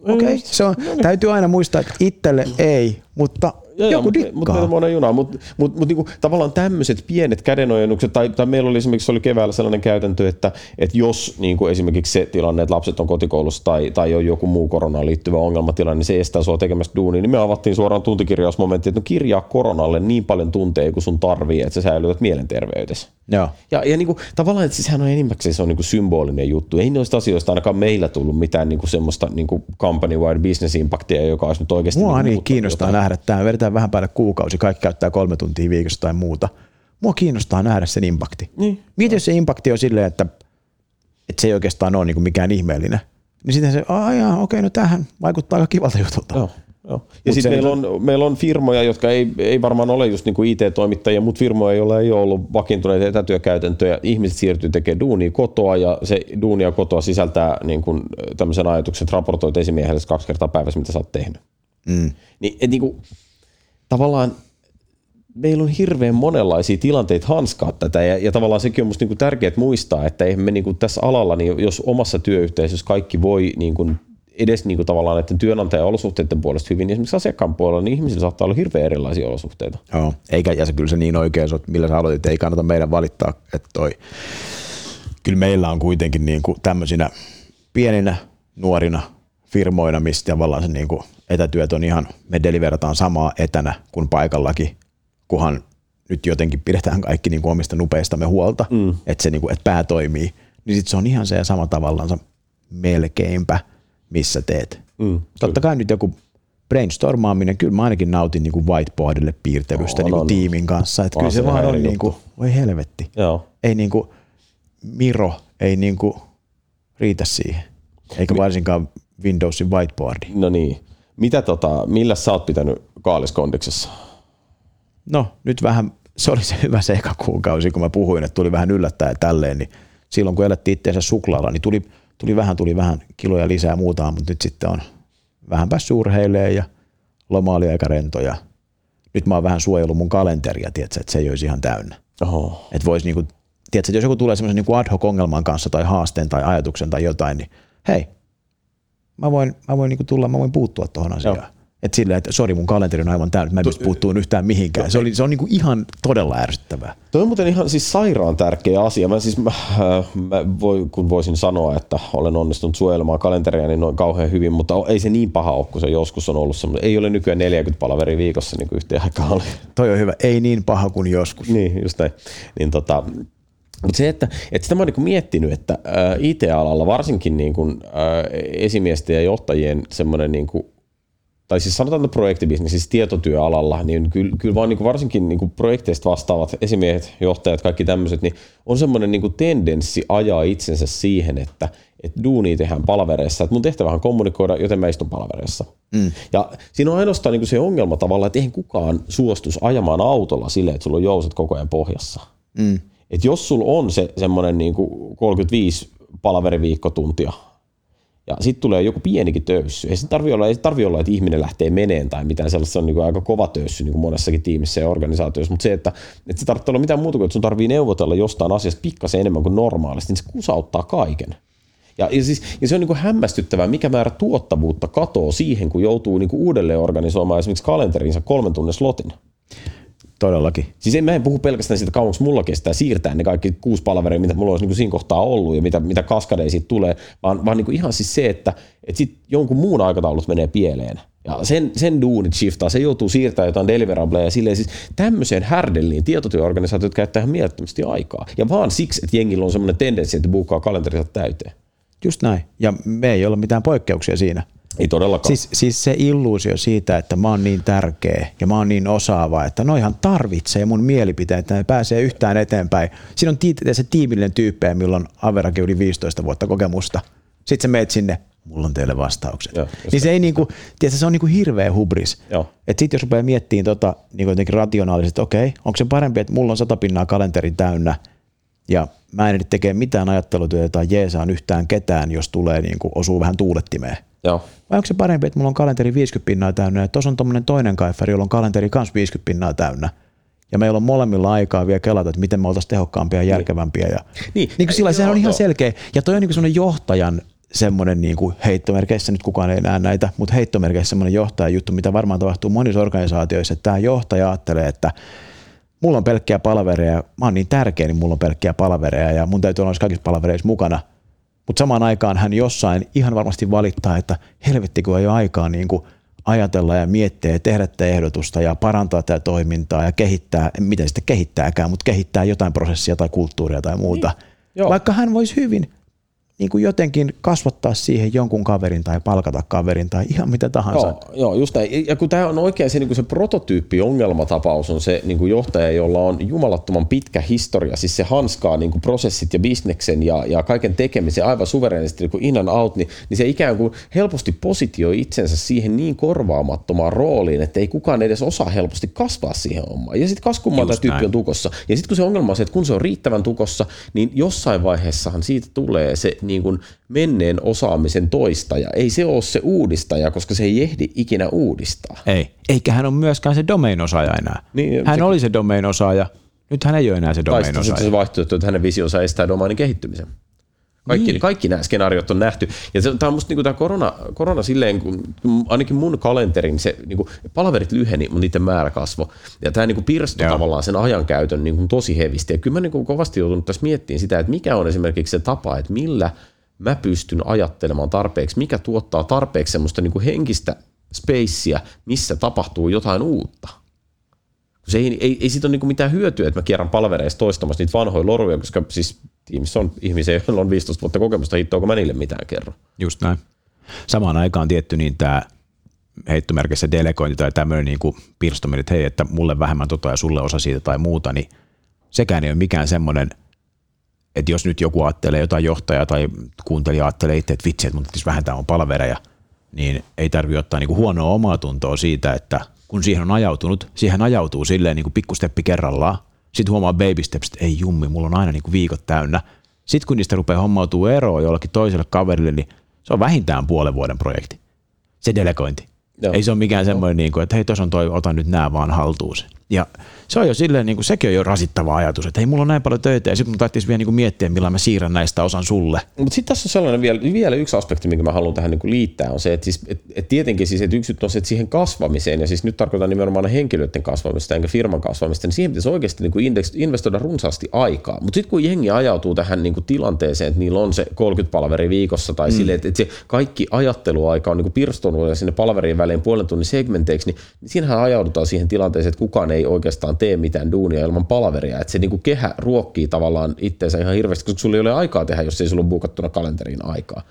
Okei, okay, se on, täytyy aina muistaa, että itselle ei, mutta Joo, joku mutta dikkaa. mut, mut, junaa, mutta mut, mut, niinku, tavallaan tämmöiset pienet kädenojennukset, tai, tai meillä oli esimerkiksi oli keväällä sellainen käytäntö, että, että jos niinku esimerkiksi se tilanne, että lapset on kotikoulussa tai, tai on joku muu koronaan liittyvä ongelmatilanne, niin se estää sua tekemästä duunia, niin me avattiin suoraan tuntikirjausmomentti, että no kirjaa koronalle niin paljon tunteja kuin sun tarvii, että sä säilytät mielenterveytesi. Joo. Ja, ja niin kuin, tavallaan, että sehän on enimmäkseen se on niin kuin symbolinen juttu. Ei noista asioista ainakaan meillä tullut mitään niin kuin semmoista niin kuin company-wide business impactia, joka olisi nyt oikeasti Mua niin kiinnostaa jotain. nähdä, tämä vedetään vähän päälle kuukausi, kaikki käyttää kolme tuntia viikossa tai muuta. Mua kiinnostaa nähdä sen impakti. Niin. Mieti, jos se impakti on silleen, että, että se ei oikeastaan ole niin kuin mikään ihmeellinen. Niin sitten se, aijaa, okei, no tämähän vaikuttaa aika kivalta jutulta. Joo. Joo. Ja sitten meillä on, meillä on firmoja, jotka ei, ei varmaan ole just niin kuin IT-toimittajia, mutta firmoja, joilla ei ole ollut vakiintuneita etätyökäytäntöjä. Ihmiset siirtyy tekemään duunia kotoa ja se duunia kotoa sisältää niin kuin tämmöisen ajatuksen, että raportoit esimiehelle kaksi kertaa päivässä, mitä sä oot tehnyt. Mm. Niin, et niin kuin, tavallaan meillä on hirveän monenlaisia tilanteita hanskaa tätä ja, ja tavallaan sekin on musta niin tärkeää muistaa, että eihän me niin kuin tässä alalla, niin jos omassa työyhteisössä kaikki voi niin kuin edes niin kuin tavallaan näiden työnantajan olosuhteiden puolesta hyvin, niin esimerkiksi asiakkaan puolella, niin ihmisillä saattaa olla hirveän erilaisia olosuhteita. Joo, eikä, ja se kyllä se niin oikein, on, millä sä aloitit, ei kannata meidän valittaa, että toi, kyllä meillä on kuitenkin niin kuin tämmöisinä pieninä, nuorina firmoina, mistä tavallaan se niin kuin etätyöt on ihan, me deliverataan samaa etänä kuin paikallakin, kunhan nyt jotenkin pidetään kaikki niin kuin omista nupeistamme huolta, mm. että se niin kuin, että pää toimii, niin sitten se on ihan se sama tavallaan melkeinpä, missä teet. Mm, Totta kai nyt joku brainstormaaminen, kyllä mä ainakin nautin niin kuin whiteboardille piirtelystä On, niin kuin on. tiimin kanssa. Että kyllä se se vaan on niin kuin, voi helvetti. Joo. Ei niin kuin Miro ei niin kuin riitä siihen. Eikä varsinkaan Windowsin whiteboardi. No niin. Mitä tota, millä sä oot pitänyt kaaliskondiksessa? No nyt vähän, se oli se hyvä se eka kuukausi, kun mä puhuin, että tuli vähän yllättäen tälleen, niin silloin kun elettiin itseensä suklaalla, niin tuli, tuli vähän, tuli vähän kiloja lisää ja muuta, mutta nyt sitten on vähän päässyt urheilemaan ja loma oli aika rento ja nyt mä oon vähän suojellut mun kalenteria, tiedätkö, että se ei olisi ihan täynnä. Oho. Että vois niinku, tiedätkö, että jos joku tulee semmoisen niinku ad hoc ongelman kanssa tai haasteen tai ajatuksen tai jotain, niin hei, mä voin, mä voin niinku tulla, mä voin puuttua tuohon asiaan. Joo. Että silleen, että sori mun kalenteri on aivan täynnä, mä en pysty puuttumaan yhtään mihinkään. Se, oli, se on niinku ihan todella ärsyttävää. Toi on muuten ihan siis sairaan tärkeä asia. Mä siis, mä, mä voi, kun voisin sanoa, että olen onnistunut suojelemaan kalenteria niin noin kauhean hyvin, mutta ei se niin paha ole, kun se joskus on ollut semmoinen. Ei ole nykyään 40 palaveria viikossa, niin kuin yhteen aikaan oli. Toi on hyvä. Ei niin paha kuin joskus. Niin, just näin. Niin tota, mutta se, että, että sitä mä oon niin miettinyt, että ää, IT-alalla varsinkin niin kuin, ää, esimiesten ja johtajien semmoinen niin kuin, tai siis sanotaan, että projektibisnesissä tietotyöalalla, niin kyllä, kyllä vaan niin kuin varsinkin niin kuin projekteista vastaavat esimiehet, johtajat, kaikki tämmöiset, niin on semmoinen niin kuin tendenssi ajaa itsensä siihen, että, että duuni tehdään palvereissa, että mun tehtävähän on kommunikoida, joten mä istun palvereissa. Mm. Ja siinä on ainoastaan niin kuin se ongelma tavallaan, että eihän kukaan suostus ajamaan autolla silleen, että sulla on jouset koko ajan pohjassa. Mm. Et jos sulla on se semmoinen niin 35 palaveriviikkotuntia, ja sitten tulee joku pienikin töyssy. Ei se tarvi olla, ei tarvi olla, että ihminen lähtee meneen tai mitään sellaista, on niin kuin aika kova töyssy niin kuin monessakin tiimissä ja organisaatioissa, mutta se, että, että se tarvitsee olla mitään muuta kuin, että sun tarvii neuvotella jostain asiasta pikkasen enemmän kuin normaalisti, niin se kusauttaa kaiken. Ja, ja, siis, ja se on niin kuin hämmästyttävää, mikä määrä tuottavuutta katoo siihen, kun joutuu niin kuin uudelleen organisoimaan esimerkiksi kalenterinsa kolmen tunnin slotin. Todellakin. Siis en, mä en puhu pelkästään siitä, kauanko mulla kestää siirtää ne kaikki kuusi palveria, mitä mulla olisi niin siinä kohtaa ollut ja mitä, mitä kaskadeja siitä tulee, vaan, vaan niin kuin ihan siis se, että, että sit jonkun muun aikataulut menee pieleen. Ja sen, sen duunit shiftaa, se joutuu siirtämään jotain deliverableja ja silleen siis tämmöiseen härdelliin tietotyöorganisaatiot käyttää ihan mielettömästi aikaa. Ja vaan siksi, että jengillä on semmoinen tendenssi, että buukkaa kalenterinsa täyteen. Just näin. Ja me ei ole mitään poikkeuksia siinä. Ei todellakaan. Siis, siis se illuusio siitä, että mä oon niin tärkeä ja mä oon niin osaava, että noihan tarvitsee mun mielipiteitä, että ne pääsee yhtään eteenpäin. Siinä on se tiimillinen tyyppejä, milloin Averakin yli 15 vuotta kokemusta. Sitten sä meet sinne, mulla on teille vastaukset. Joo, niin se, ei niinku, tiedätkö, se on niinku hirveä hubris. Että sitten jos rupeaa miettimään tota, niinku jotenkin rationaalisesti, okei, okay, onko se parempi, että mulla on sata pinnaa kalenteri täynnä ja mä en nyt tekee mitään ajattelutyötä tai jeesaan yhtään ketään, jos tulee niinku, osuu vähän tuulettimeen Joo. Vai onko se parempi, että mulla on kalenteri 50 pinnaa täynnä ja tuossa on tuommoinen toinen kaiferi, jolla on kalenteri myös 50 pinnaa täynnä. Ja meillä on molemmilla aikaa vielä kelata, että miten me oltaisiin tehokkaampia ja niin. järkevämpiä. Ja, niin. niin kuin sillä sehän on ihan joo. selkeä. Ja toi on niin semmoinen johtajan semmoinen niin kuin heittomerkeissä, nyt kukaan ei näe näitä, mutta heittomerkeissä semmoinen johtajan juttu, mitä varmaan tapahtuu monissa organisaatioissa, että tämä johtaja ajattelee, että mulla on pelkkiä palvereja, mä oon niin tärkeä, niin mulla on pelkkiä palvereja ja mun täytyy olla kaikissa palvereissa mukana – mutta samaan aikaan hän jossain ihan varmasti valittaa, että helvetti kun ei ole aikaa niin kuin ajatella ja miettiä ja tehdä tätä ehdotusta ja parantaa tätä toimintaa ja kehittää, miten sitten kehittääkään, mutta kehittää jotain prosessia tai kulttuuria tai muuta. Niin. Vaikka hän voisi hyvin niin kuin jotenkin kasvattaa siihen jonkun kaverin tai palkata kaverin tai ihan mitä tahansa. Joo, joo just näin. Ja kun tämä on oikein se, niin kuin se prototyyppi ongelmatapaus on se niin kuin johtaja, jolla on jumalattoman pitkä historia, siis se hanskaa niin kuin prosessit ja bisneksen ja, ja kaiken tekemisen aivan suvereenisti niin kuin in and out, niin, niin se ikään kuin helposti positioi itsensä siihen niin korvaamattomaan rooliin, että ei kukaan edes osaa helposti kasvaa siihen omaan. Ja sitten kaskumaan tämä tyyppi on tukossa. Ja sitten kun se ongelma on se, että kun se on riittävän tukossa, niin jossain vaiheessahan siitä tulee se niin kuin menneen osaamisen toistaja. Ei se ole se uudistaja, koska se ei ehdi ikinä uudistaa. Ei, eikä hän ole myöskään se domain-osaaja enää. Niin, hän se... oli se domain-osaaja, nyt hän ei ole enää se domain-osaaja. Tai se vaihtoehto, että hänen visionsa estää domainin kehittymisen. Kaikki, niin. kaikki nämä skenaariot on nähty. Ja se, tämä on musta niin tämä korona, korona silleen, kun ainakin mun kalenterin, se niin kuin, palaverit lyheni, mutta niiden määrä kasvoi. Ja tämä niin pirstoi tavallaan sen ajankäytön niin kuin, tosi hevisti. Ja kyllä mä niin kuin, kovasti joutunut tässä miettimään sitä, että mikä on esimerkiksi se tapa, että millä mä pystyn ajattelemaan tarpeeksi, mikä tuottaa tarpeeksi semmoista niin kuin henkistä spacea, missä tapahtuu jotain uutta. Se ei, ei, ei siitä ole niin mitään hyötyä, että mä kierran palvereissa toistamassa niitä vanhoja loruja, koska siis tiimissä on ihmisiä, joilla on 15 vuotta kokemusta, hittoa, mä niille mitään kerro. Just näin. Samaan aikaan tietty niin tämä heittomerkissä delegointi tai tämmöinen niin pirstominen, että hei, että mulle vähemmän tota ja sulle osa siitä tai muuta, niin sekään ei ole mikään semmoinen, että jos nyt joku ajattelee jotain johtajaa tai kuuntelija ajattelee itse, että vitsi, että mun vähentää on palvereja, niin ei tarvitse ottaa niin kuin huonoa omaa tuntoa siitä, että kun siihen on ajautunut, siihen ajautuu silleen niin kuin pikkusteppi kerrallaan, sitten huomaa baby steps, että ei jummi, mulla on aina niin kuin viikot täynnä. Sitten kun niistä rupeaa hommautuu eroa jollekin toiselle kaverille, niin se on vähintään puolen vuoden projekti. Se delegointi. Joo. Ei se ole mikään semmoinen, niin kuin, että hei, tuossa on toi, ota nyt nämä vaan haltuun Ja se on jo silleen, niin kuin, sekin on jo rasittava ajatus, että hei, mulla on näin paljon töitä ja sitten mun täytyisi vielä niin kuin miettiä, millä mä siirrän näistä osan sulle. Mutta sitten tässä on sellainen vielä, vielä yksi aspekti, minkä mä haluan tähän niin kuin liittää, on se, että, siis, et, et tietenkin siis, että yksi on se, että siihen kasvamiseen, ja siis nyt tarkoitan nimenomaan henkilöiden kasvamista enkä firman kasvamista, niin siihen pitäisi oikeasti niin kuin investoida runsaasti aikaa. Mutta sitten kun jengi ajautuu tähän niin kuin tilanteeseen, että niillä on se 30 palveri viikossa tai mm. silleen, että, että se kaikki ajatteluaika on niin kuin pirstonut ja sinne palverien väliin puolen tunnin segmenteiksi, niin, niin siinähän ajaudutaan siihen tilanteeseen, että kukaan ei oikeastaan tee mitään duunia ilman palaveria, että se niin kuin kehä ruokkii tavallaan itseensä ihan hirveästi, koska sulla ei ole aikaa tehdä, jos ei sulla ole buukattuna kalenteriin aikaa.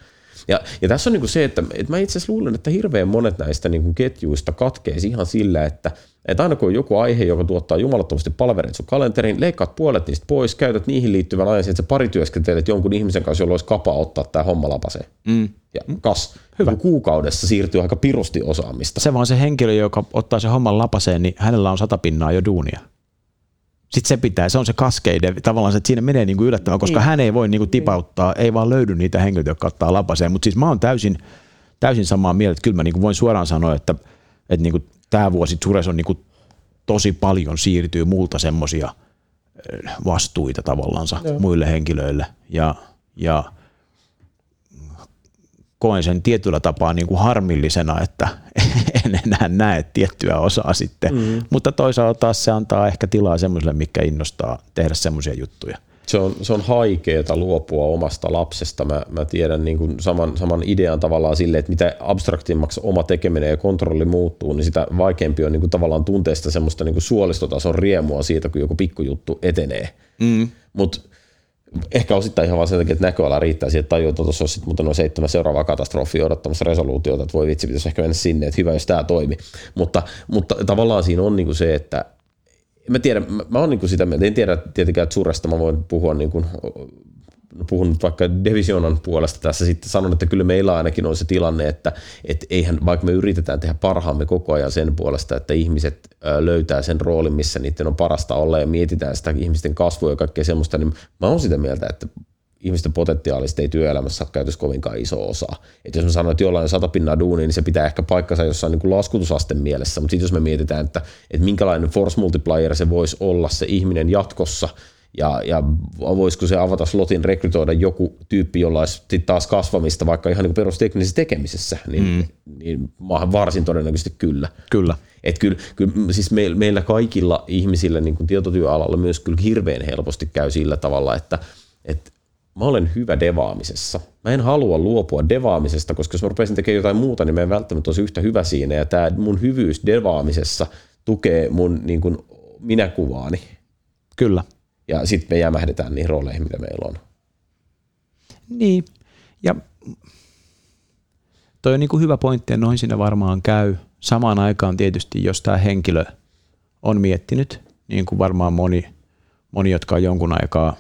Ja, ja tässä on niin kuin se, että, että mä itse asiassa luulen, että hirveän monet näistä niin kuin ketjuista katkeisi ihan sillä, että, että aina kun on joku aihe, joka tuottaa jumalattomasti palvereita sun kalenteriin, leikkaat puolet niistä pois, käytät niihin liittyvän ajan, että sä pari työskentelet jonkun ihmisen kanssa, jolla olisi kapa ottaa tämä homma lapaseen. Mm. Ja kas, Hyvä. kuukaudessa siirtyy aika pirusti osaamista. Se vaan se henkilö, joka ottaa se homman lapaseen, niin hänellä on sata pinnaa jo duunia sitten se pitää, se on se kaskeide, tavallaan se, että siinä menee niin kuin yllättävän, koska niin. hän ei voi niin. kuin tipauttaa, ei vaan löydy niitä henkilöitä, jotka ottaa lapaseen, mutta siis mä oon täysin, täysin samaa mieltä, että kyllä mä niin kuin voin suoraan sanoa, että, että niin kuin tämä vuosi Sures on niin kuin tosi paljon siirtyy multa semmoisia vastuita tavallaan muille henkilöille. Ja, ja – koen sen tietyllä tapaa niin kuin harmillisena, että en enää näe tiettyä osaa sitten. Mm. Mutta toisaalta taas se antaa ehkä tilaa semmoiselle, mikä innostaa tehdä semmoisia juttuja. Se on, se on haikeeta luopua omasta lapsesta. Mä, mä tiedän niin kuin saman, saman idean tavallaan sille, että mitä abstraktimmaksi oma tekeminen ja kontrolli muuttuu, niin sitä vaikeampi on niin kuin tavallaan tuntea sitä semmoista niin kuin suolistotason riemua siitä, kun joku pikkujuttu etenee. Mm. Mutta ehkä osittain ihan vaan sen takia, että näköala riittää siihen, että tajuu, että tuossa olisi sitten noin seitsemän seuraavaa katastrofia odottamassa resoluutiota, että voi vitsi, pitäisi ehkä mennä sinne, että hyvä, jos tämä toimi. Mutta, mutta tavallaan siinä on niin se, että mä tiedän, mä, mä oon niin sitä mieltä, en tiedä tietenkään, että suresta mä voin puhua niin kuin puhun nyt vaikka Divisionan puolesta tässä sitten sanon, että kyllä meillä ainakin on se tilanne, että et eihän, vaikka me yritetään tehdä parhaamme koko ajan sen puolesta, että ihmiset löytää sen roolin, missä niiden on parasta olla ja mietitään sitä ihmisten kasvua ja kaikkea semmoista, niin mä oon sitä mieltä, että ihmisten potentiaalista ei työelämässä ole käytössä kovinkaan iso osa. Että jos mä sanon, että jollain on sata pinnaa duunia, niin se pitää ehkä paikkansa jossain niin kuin laskutusasten mielessä, mutta sitten jos me mietitään, että, että minkälainen force multiplier se voisi olla se ihminen jatkossa – ja, ja voisiko se avata slotin rekrytoida joku tyyppi, jolla olisi taas kasvamista vaikka ihan niin perusteknisessä tekemisessä, niin, mm. niin varsin todennäköisesti kyllä. Kyllä. Et kyllä, kyllä siis meillä, meillä kaikilla ihmisillä niin kuin tietotyöalalla myös kyllä hirveän helposti käy sillä tavalla, että, että mä olen hyvä devaamisessa. Mä en halua luopua devaamisesta, koska jos mä rupesin tekemään jotain muuta, niin mä en välttämättä olisi yhtä hyvä siinä. Ja tämä mun hyvyys devaamisessa tukee mun niin kuin minäkuvaani. Kyllä ja sitten me jämähdetään niihin rooleihin, mitä meillä on. Niin, ja toi on niin kuin hyvä pointti, ja noin siinä varmaan käy. Samaan aikaan tietysti, jos tämä henkilö on miettinyt, niin kuin varmaan moni, moni, jotka on jonkun aikaa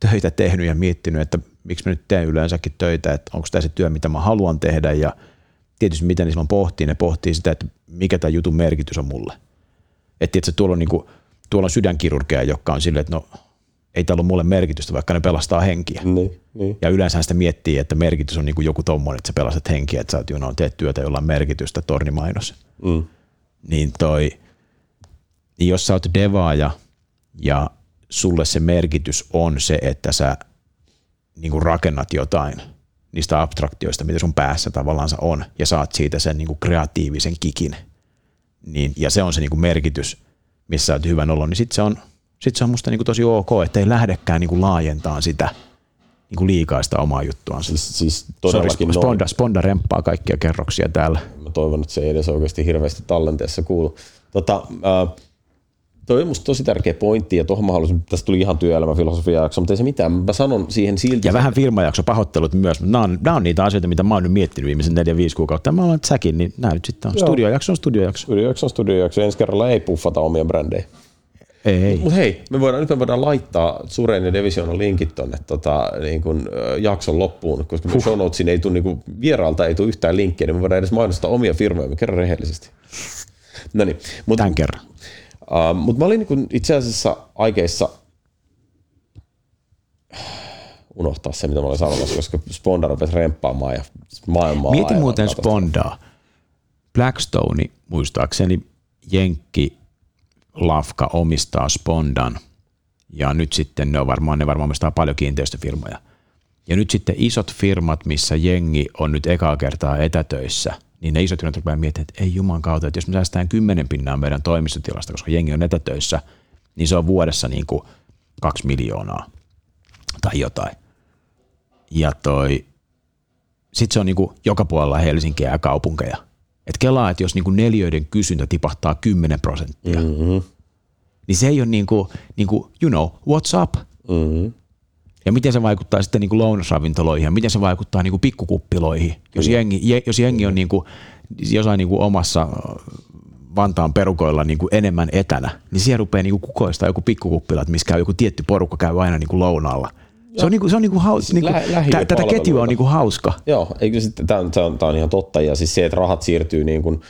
töitä tehnyt ja miettinyt, että miksi mä nyt teen yleensäkin töitä, että onko tämä se työ, mitä mä haluan tehdä, ja tietysti mitä ne silloin pohtii, ne pohtii sitä, että mikä tämä jutun merkitys on mulle. Että se tuolla on niin kuin tuolla on sydänkirurgeja, jotka on silleen, että no ei täällä ole mulle merkitystä, vaikka ne pelastaa henkiä. Niin, niin. Ja yleensä sitä miettii, että merkitys on niin kuin joku tommonen, että sä pelastat henkiä, että sä oot on teet työtä, jolla on merkitystä, tornimainos. Mm. Niin toi, niin jos sä oot devaaja ja sulle se merkitys on se, että sä niin kuin rakennat jotain niistä abstraktioista, mitä sun päässä tavallaan on, ja saat siitä sen niin kuin kreatiivisen kikin, niin, ja se on se niin kuin merkitys – missä olet hyvän olo, niin sitten se on, sit se on musta niinku tosi ok, että ei lähdekään niinku laajentaa sitä niinku liikaa sitä omaa juttuaan. Siis, siis todellakin Sorry, Sponda, Sponda remppaa kaikkia kerroksia täällä. Mä toivon, että se ei edes oikeasti hirveästi tallenteessa kuulu. Tota, äh, toi on musta tosi tärkeä pointti, ja tuohon mä haluaisin, tästä tuli ihan työelämäfilosofia jakso, mutta ei se mitään, mä sanon siihen silti. Ja vähän firmajakso, pahoittelut myös, nämä on, nämä on niitä asioita, mitä mä oon nyt miettinyt viimeisen 4-5 kuukautta, mä olen säkin, niin nämä nyt sitten on Joo. studiojakso on studiojakso. Studiojakso on studiojakso, ensi kerralla ei puffata omia brändejä. Ei. Mutta hei, me voidaan, nyt me voidaan laittaa Suren ja Divisionan linkit tuonne tota, niin kun, jakson loppuun, koska huh. show notesiin ei tule, niin vieraalta ei tule yhtään linkkiä, niin me voidaan edes mainostaa omia firmoja, me kerran rehellisesti. No niin, mutta, Tämän kerran. Uh, Mutta mä olin niin itse asiassa aikeissa unohtaa se, mitä mä olin sanomassa, koska Sponda rupesi remppaamaan ja maailmaa Mieti muuten Spondaa. Blackstone, muistaakseni Jenkki Lafka omistaa Spondan ja nyt sitten ne on varmaan, ne varmaan omistaa paljon kiinteistöfirmoja. Ja nyt sitten isot firmat, missä jengi on nyt ekaa kertaa etätöissä, niin ne isot firmat rupeaa miettimään, että ei juman kautta, että jos me säästään kymmenen pinnaa meidän toimistotilasta, koska jengi on etätöissä, niin se on vuodessa niin kuin kaksi miljoonaa tai jotain. Ja toi, sitten se on niin kuin joka puolella Helsinkiä ja kaupunkeja. Et kelaa, että jos niin kuin neljöiden kysyntä tipahtaa 10 prosenttia, mm-hmm. niin se ei ole niin kuin, niin kuin, you know, what's up? Mm-hmm. Ja miten se vaikuttaa sitten niin kuin lounasravintoloihin ja miten se vaikuttaa niin kuin pikkukuppiloihin. Jos jengi, jos jengi on niin kuin, jossain niin kuin omassa Vantaan perukoilla niin kuin enemmän etänä, niin siellä rupeaa niin kuin kukoistaa joku pikkukuppilat, missä käy joku tietty porukka käy aina niin kuin lounaalla. Se on, niinku, se on niinku haus, siis niinku, lä- tätä ketjua on niinku hauska. Joo, eikö sitten, tämä on, on, on ihan totta. Ja siis se, että rahat siirtyy niin kuin,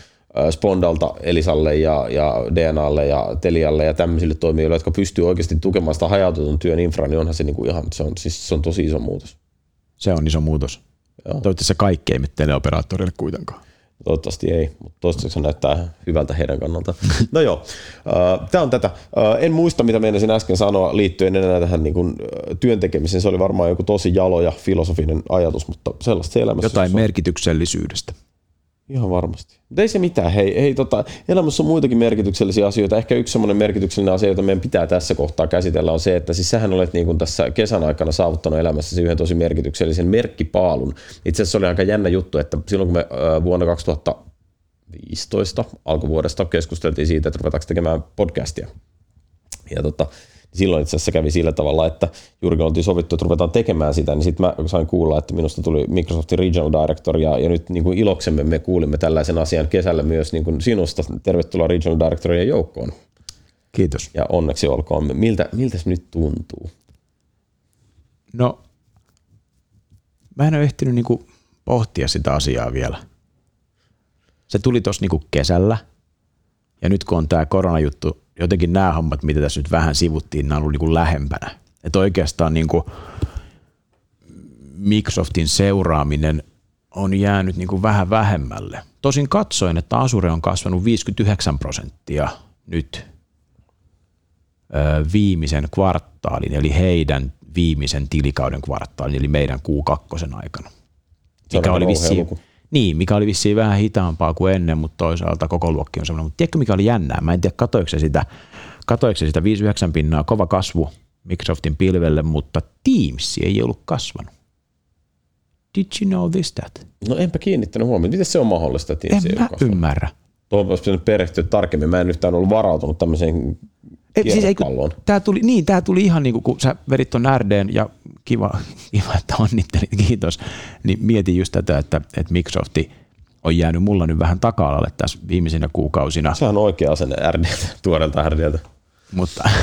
Spondalta Elisalle ja, ja DNAlle ja Telialle ja tämmöisille toimijoille, jotka pystyy oikeasti tukemaan sitä hajautetun työn infraa, niin onhan se niinku ihan, se on, siis se on tosi iso muutos. Se on iso muutos. Joo. Toivottavasti se kaikki ei mene teleoperaattorille kuitenkaan. Toivottavasti ei, mutta toistaiseksi se näyttää hyvältä heidän kannalta. No joo, tämä on tätä. En muista, mitä meinasin äsken sanoa liittyen enää tähän niin kuin, työn tekemiseen. Se oli varmaan joku tosi jalo ja filosofinen ajatus, mutta sellaista se elämässä. Jotain merkityksellisyydestä. Ihan varmasti. Mutta ei se mitään. Hei, hei tota, elämässä on muitakin merkityksellisiä asioita. Ehkä yksi semmoinen merkityksellinen asia, jota meidän pitää tässä kohtaa käsitellä, on se, että siis sähän olet niin kuin tässä kesän aikana saavuttanut elämässäsi yhden tosi merkityksellisen merkkipaalun. Itse asiassa oli aika jännä juttu, että silloin kun me vuonna 2015 alkuvuodesta keskusteltiin siitä, että ruvetaanko tekemään podcastia. Ja tota, silloin itse asiassa kävi sillä tavalla, että juuri kun oltiin sovittu, että ruvetaan tekemään sitä, niin sitten mä sain kuulla, että minusta tuli Microsoftin Regional Director, ja, ja nyt niin kuin iloksemme me kuulimme tällaisen asian kesällä myös niin kuin sinusta. Tervetuloa Regional Directorien joukkoon. Kiitos. Ja onneksi olkoon. Miltä, miltä se nyt tuntuu? No, mä en ole ehtinyt niin kuin pohtia sitä asiaa vielä. Se tuli tuossa niin kesällä, ja nyt kun on tämä koronajuttu jotenkin nämä hommat, mitä tässä nyt vähän sivuttiin, nämä on ollut niin kuin lähempänä. Että oikeastaan niin kuin Microsoftin seuraaminen on jäänyt niin kuin vähän vähemmälle. Tosin katsoin, että Azure on kasvanut 59 prosenttia nyt viimeisen kvartaalin, eli heidän viimeisen tilikauden kvartaalin, eli meidän Q2 aikana. Mikä oli vissiin, niin, mikä oli vissiin vähän hitaampaa kuin ennen, mutta toisaalta koko luokki on semmoinen. Mutta tiedätkö mikä oli jännää? Mä en tiedä, katoiko se sitä, katoiko se sitä 59 pinnaa, kova kasvu Microsoftin pilvelle, mutta Teams ei ollut kasvanut. Did you know this that? No enpä kiinnittänyt huomioon. Miten se on mahdollista? Teams en mä ymmärrä. Tuohon olisi pitänyt perehtyä tarkemmin. Mä en yhtään ollut varautunut tämmöiseen ei, siis ei, tää tuli, niin, tämä tuli ihan niin kuin, kun sä vedit ton RDn ja kiva, kiva että onnittelit, kiitos, niin mietin just tätä, että, että Microsofti on jäänyt mulla nyt vähän taka-alalle tässä viimeisinä kuukausina. Se on oikea asenne RD, tuoreelta RDltä. Mutta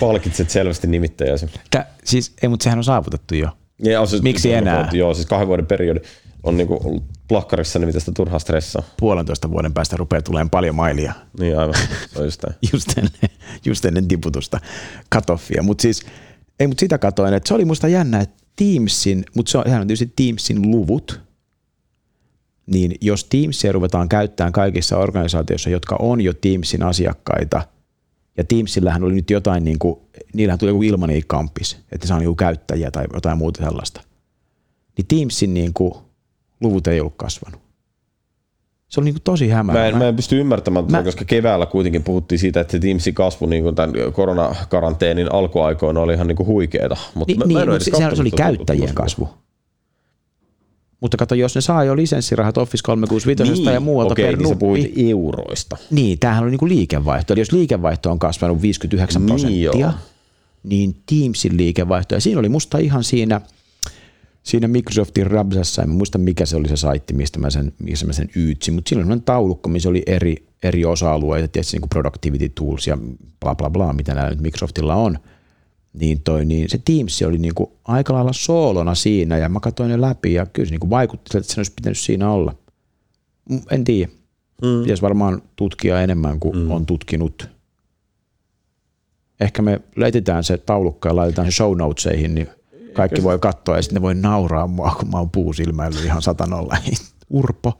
Palkitset selvästi nimittäjäsi. Tää, siis, ei, mutta sehän on saavutettu jo. Ja, siis, Miksi enää? Vuotta, joo, siis kahden vuoden periodi on niinku ollut plakkarissa, niin mitä sitä turhaa stressaa. Puolentoista vuoden päästä rupeaa tulemaan paljon mailia. Niin aivan, se on just, just, ennen, just ennen tiputusta katoffia. Mutta siis, ei, mutta sitä katoin, että se oli musta jännä, että Teamsin, mutta se on, on tietysti Teamsin luvut, niin jos Teamsia ruvetaan käyttämään kaikissa organisaatioissa, jotka on jo Teamsin asiakkaita, ja Teamsillähän oli nyt jotain, niin kuin, niillähän tuli joku ilmanen kampis, että saa niin käyttäjiä tai jotain muuta sellaista, niin Teamsin niin kuin, luvut ei ollut kasvanut. Se oli niin kuin tosi hämärä. Mä en, mä en pysty ymmärtämään, mä... koska keväällä kuitenkin puhuttiin siitä, että Teamsin kasvu niin kuin tämän koronakaranteenin alkuaikoina oli ihan niin kuin huikeeta. Mutta niin, mä, niin, mä mutta se, se oli käyttäjien kasvu. Mutta kato, jos ne saa jo lisenssirahat Office 365 niin, ja muualta okei, per niin nuppi, puhuit euroista. Niin, tämähän oli niinku liikevaihto. Eli jos liikevaihto on kasvanut 59 niin prosenttia, niin Teamsin liikevaihto, ja siinä oli musta ihan siinä – siinä Microsoftin Rabsassa, en muista mikä se oli se saitti, mistä mä sen, missä mä sen yytsin, mutta siinä oli taulukko, missä oli eri, eri osa-alueita, tietysti niin kuin productivity tools ja bla bla bla, mitä näillä nyt Microsoftilla on, niin, toi, niin se Teams oli niin kuin aika lailla soolona siinä ja mä katsoin ne läpi ja kyllä se niin kuin vaikutti, että se olisi pitänyt siinä olla. En tiedä. Mm. Pitäisi varmaan tutkia enemmän kuin mm. on tutkinut. Ehkä me leititään se taulukko ja laitetaan se show notesihin, niin kaikki voi katsoa ja sitten ne voi nauraa mua, kun mä oon puusilmäily ihan satanolla. Urpo.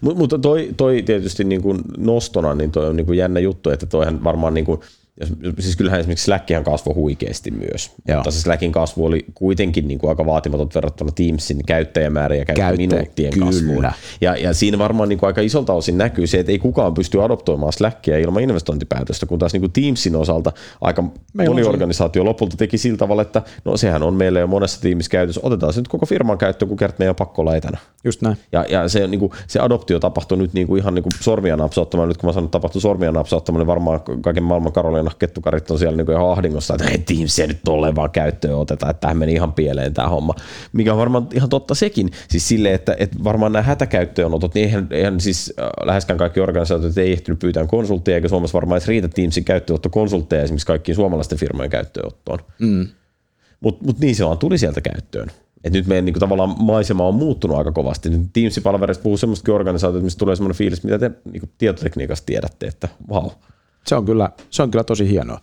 Mutta toi, toi tietysti niin kuin nostona, niin toi on niin kuin jännä juttu, että toihan varmaan niin kuin, siis kyllähän esimerkiksi Slackihan kasvoi huikeasti myös, Joo. mutta se Slackin kasvu oli kuitenkin niin kuin aika vaatimaton verrattuna Teamsin käyttäjämäärä ja käyttöminuuttien Käyttä, kasvuun. Ja, ja siinä varmaan niin kuin aika isolta osin näkyy se, että ei kukaan pysty adoptoimaan Slackia ilman investointipäätöstä, kun taas niin kuin Teamsin osalta aika Meillä moni organisaatio lopulta teki sillä tavalla, että no sehän on meillä jo monessa tiimissä käytössä, otetaan se nyt koko firman käyttöön, kun kertaa meidän pakko olla etänä. Just näin. Ja, ja se, niin kuin, se adoptio tapahtui nyt niin kuin ihan niin kuin sormia napsauttamalla, nyt kun mä sanon, että tapahtui sormia napsauttamalla, niin varmaan kaiken maailman Karolina aina kettukarit on siellä niin ihan ahdingossa, että hei Teamsia nyt tolleen vaan käyttöön otetaan, että tähän meni ihan pieleen tämä homma. Mikä on varmaan ihan totta sekin, siis sille, että, että varmaan nämä hätäkäyttöönotot, niin eihän, eihän siis äh, läheskään kaikki organisaatiot ei ehtinyt pyytää konsultteja, eikä Suomessa varmaan edes riitä Teamsin käyttöönotto konsultteja esimerkiksi kaikkiin suomalaisten firmojen käyttöönottoon. Mm. Mutta mut niin se vaan tuli sieltä käyttöön. Et nyt meidän niin tavallaan maisema on muuttunut aika kovasti. Teams-palveluista puhuu semmoistakin organisaatioita, mistä tulee semmoinen fiilis, mitä te niin tietotekniikasta tiedätte, että vau. Wow se on kyllä, se on kyllä tosi hienoa.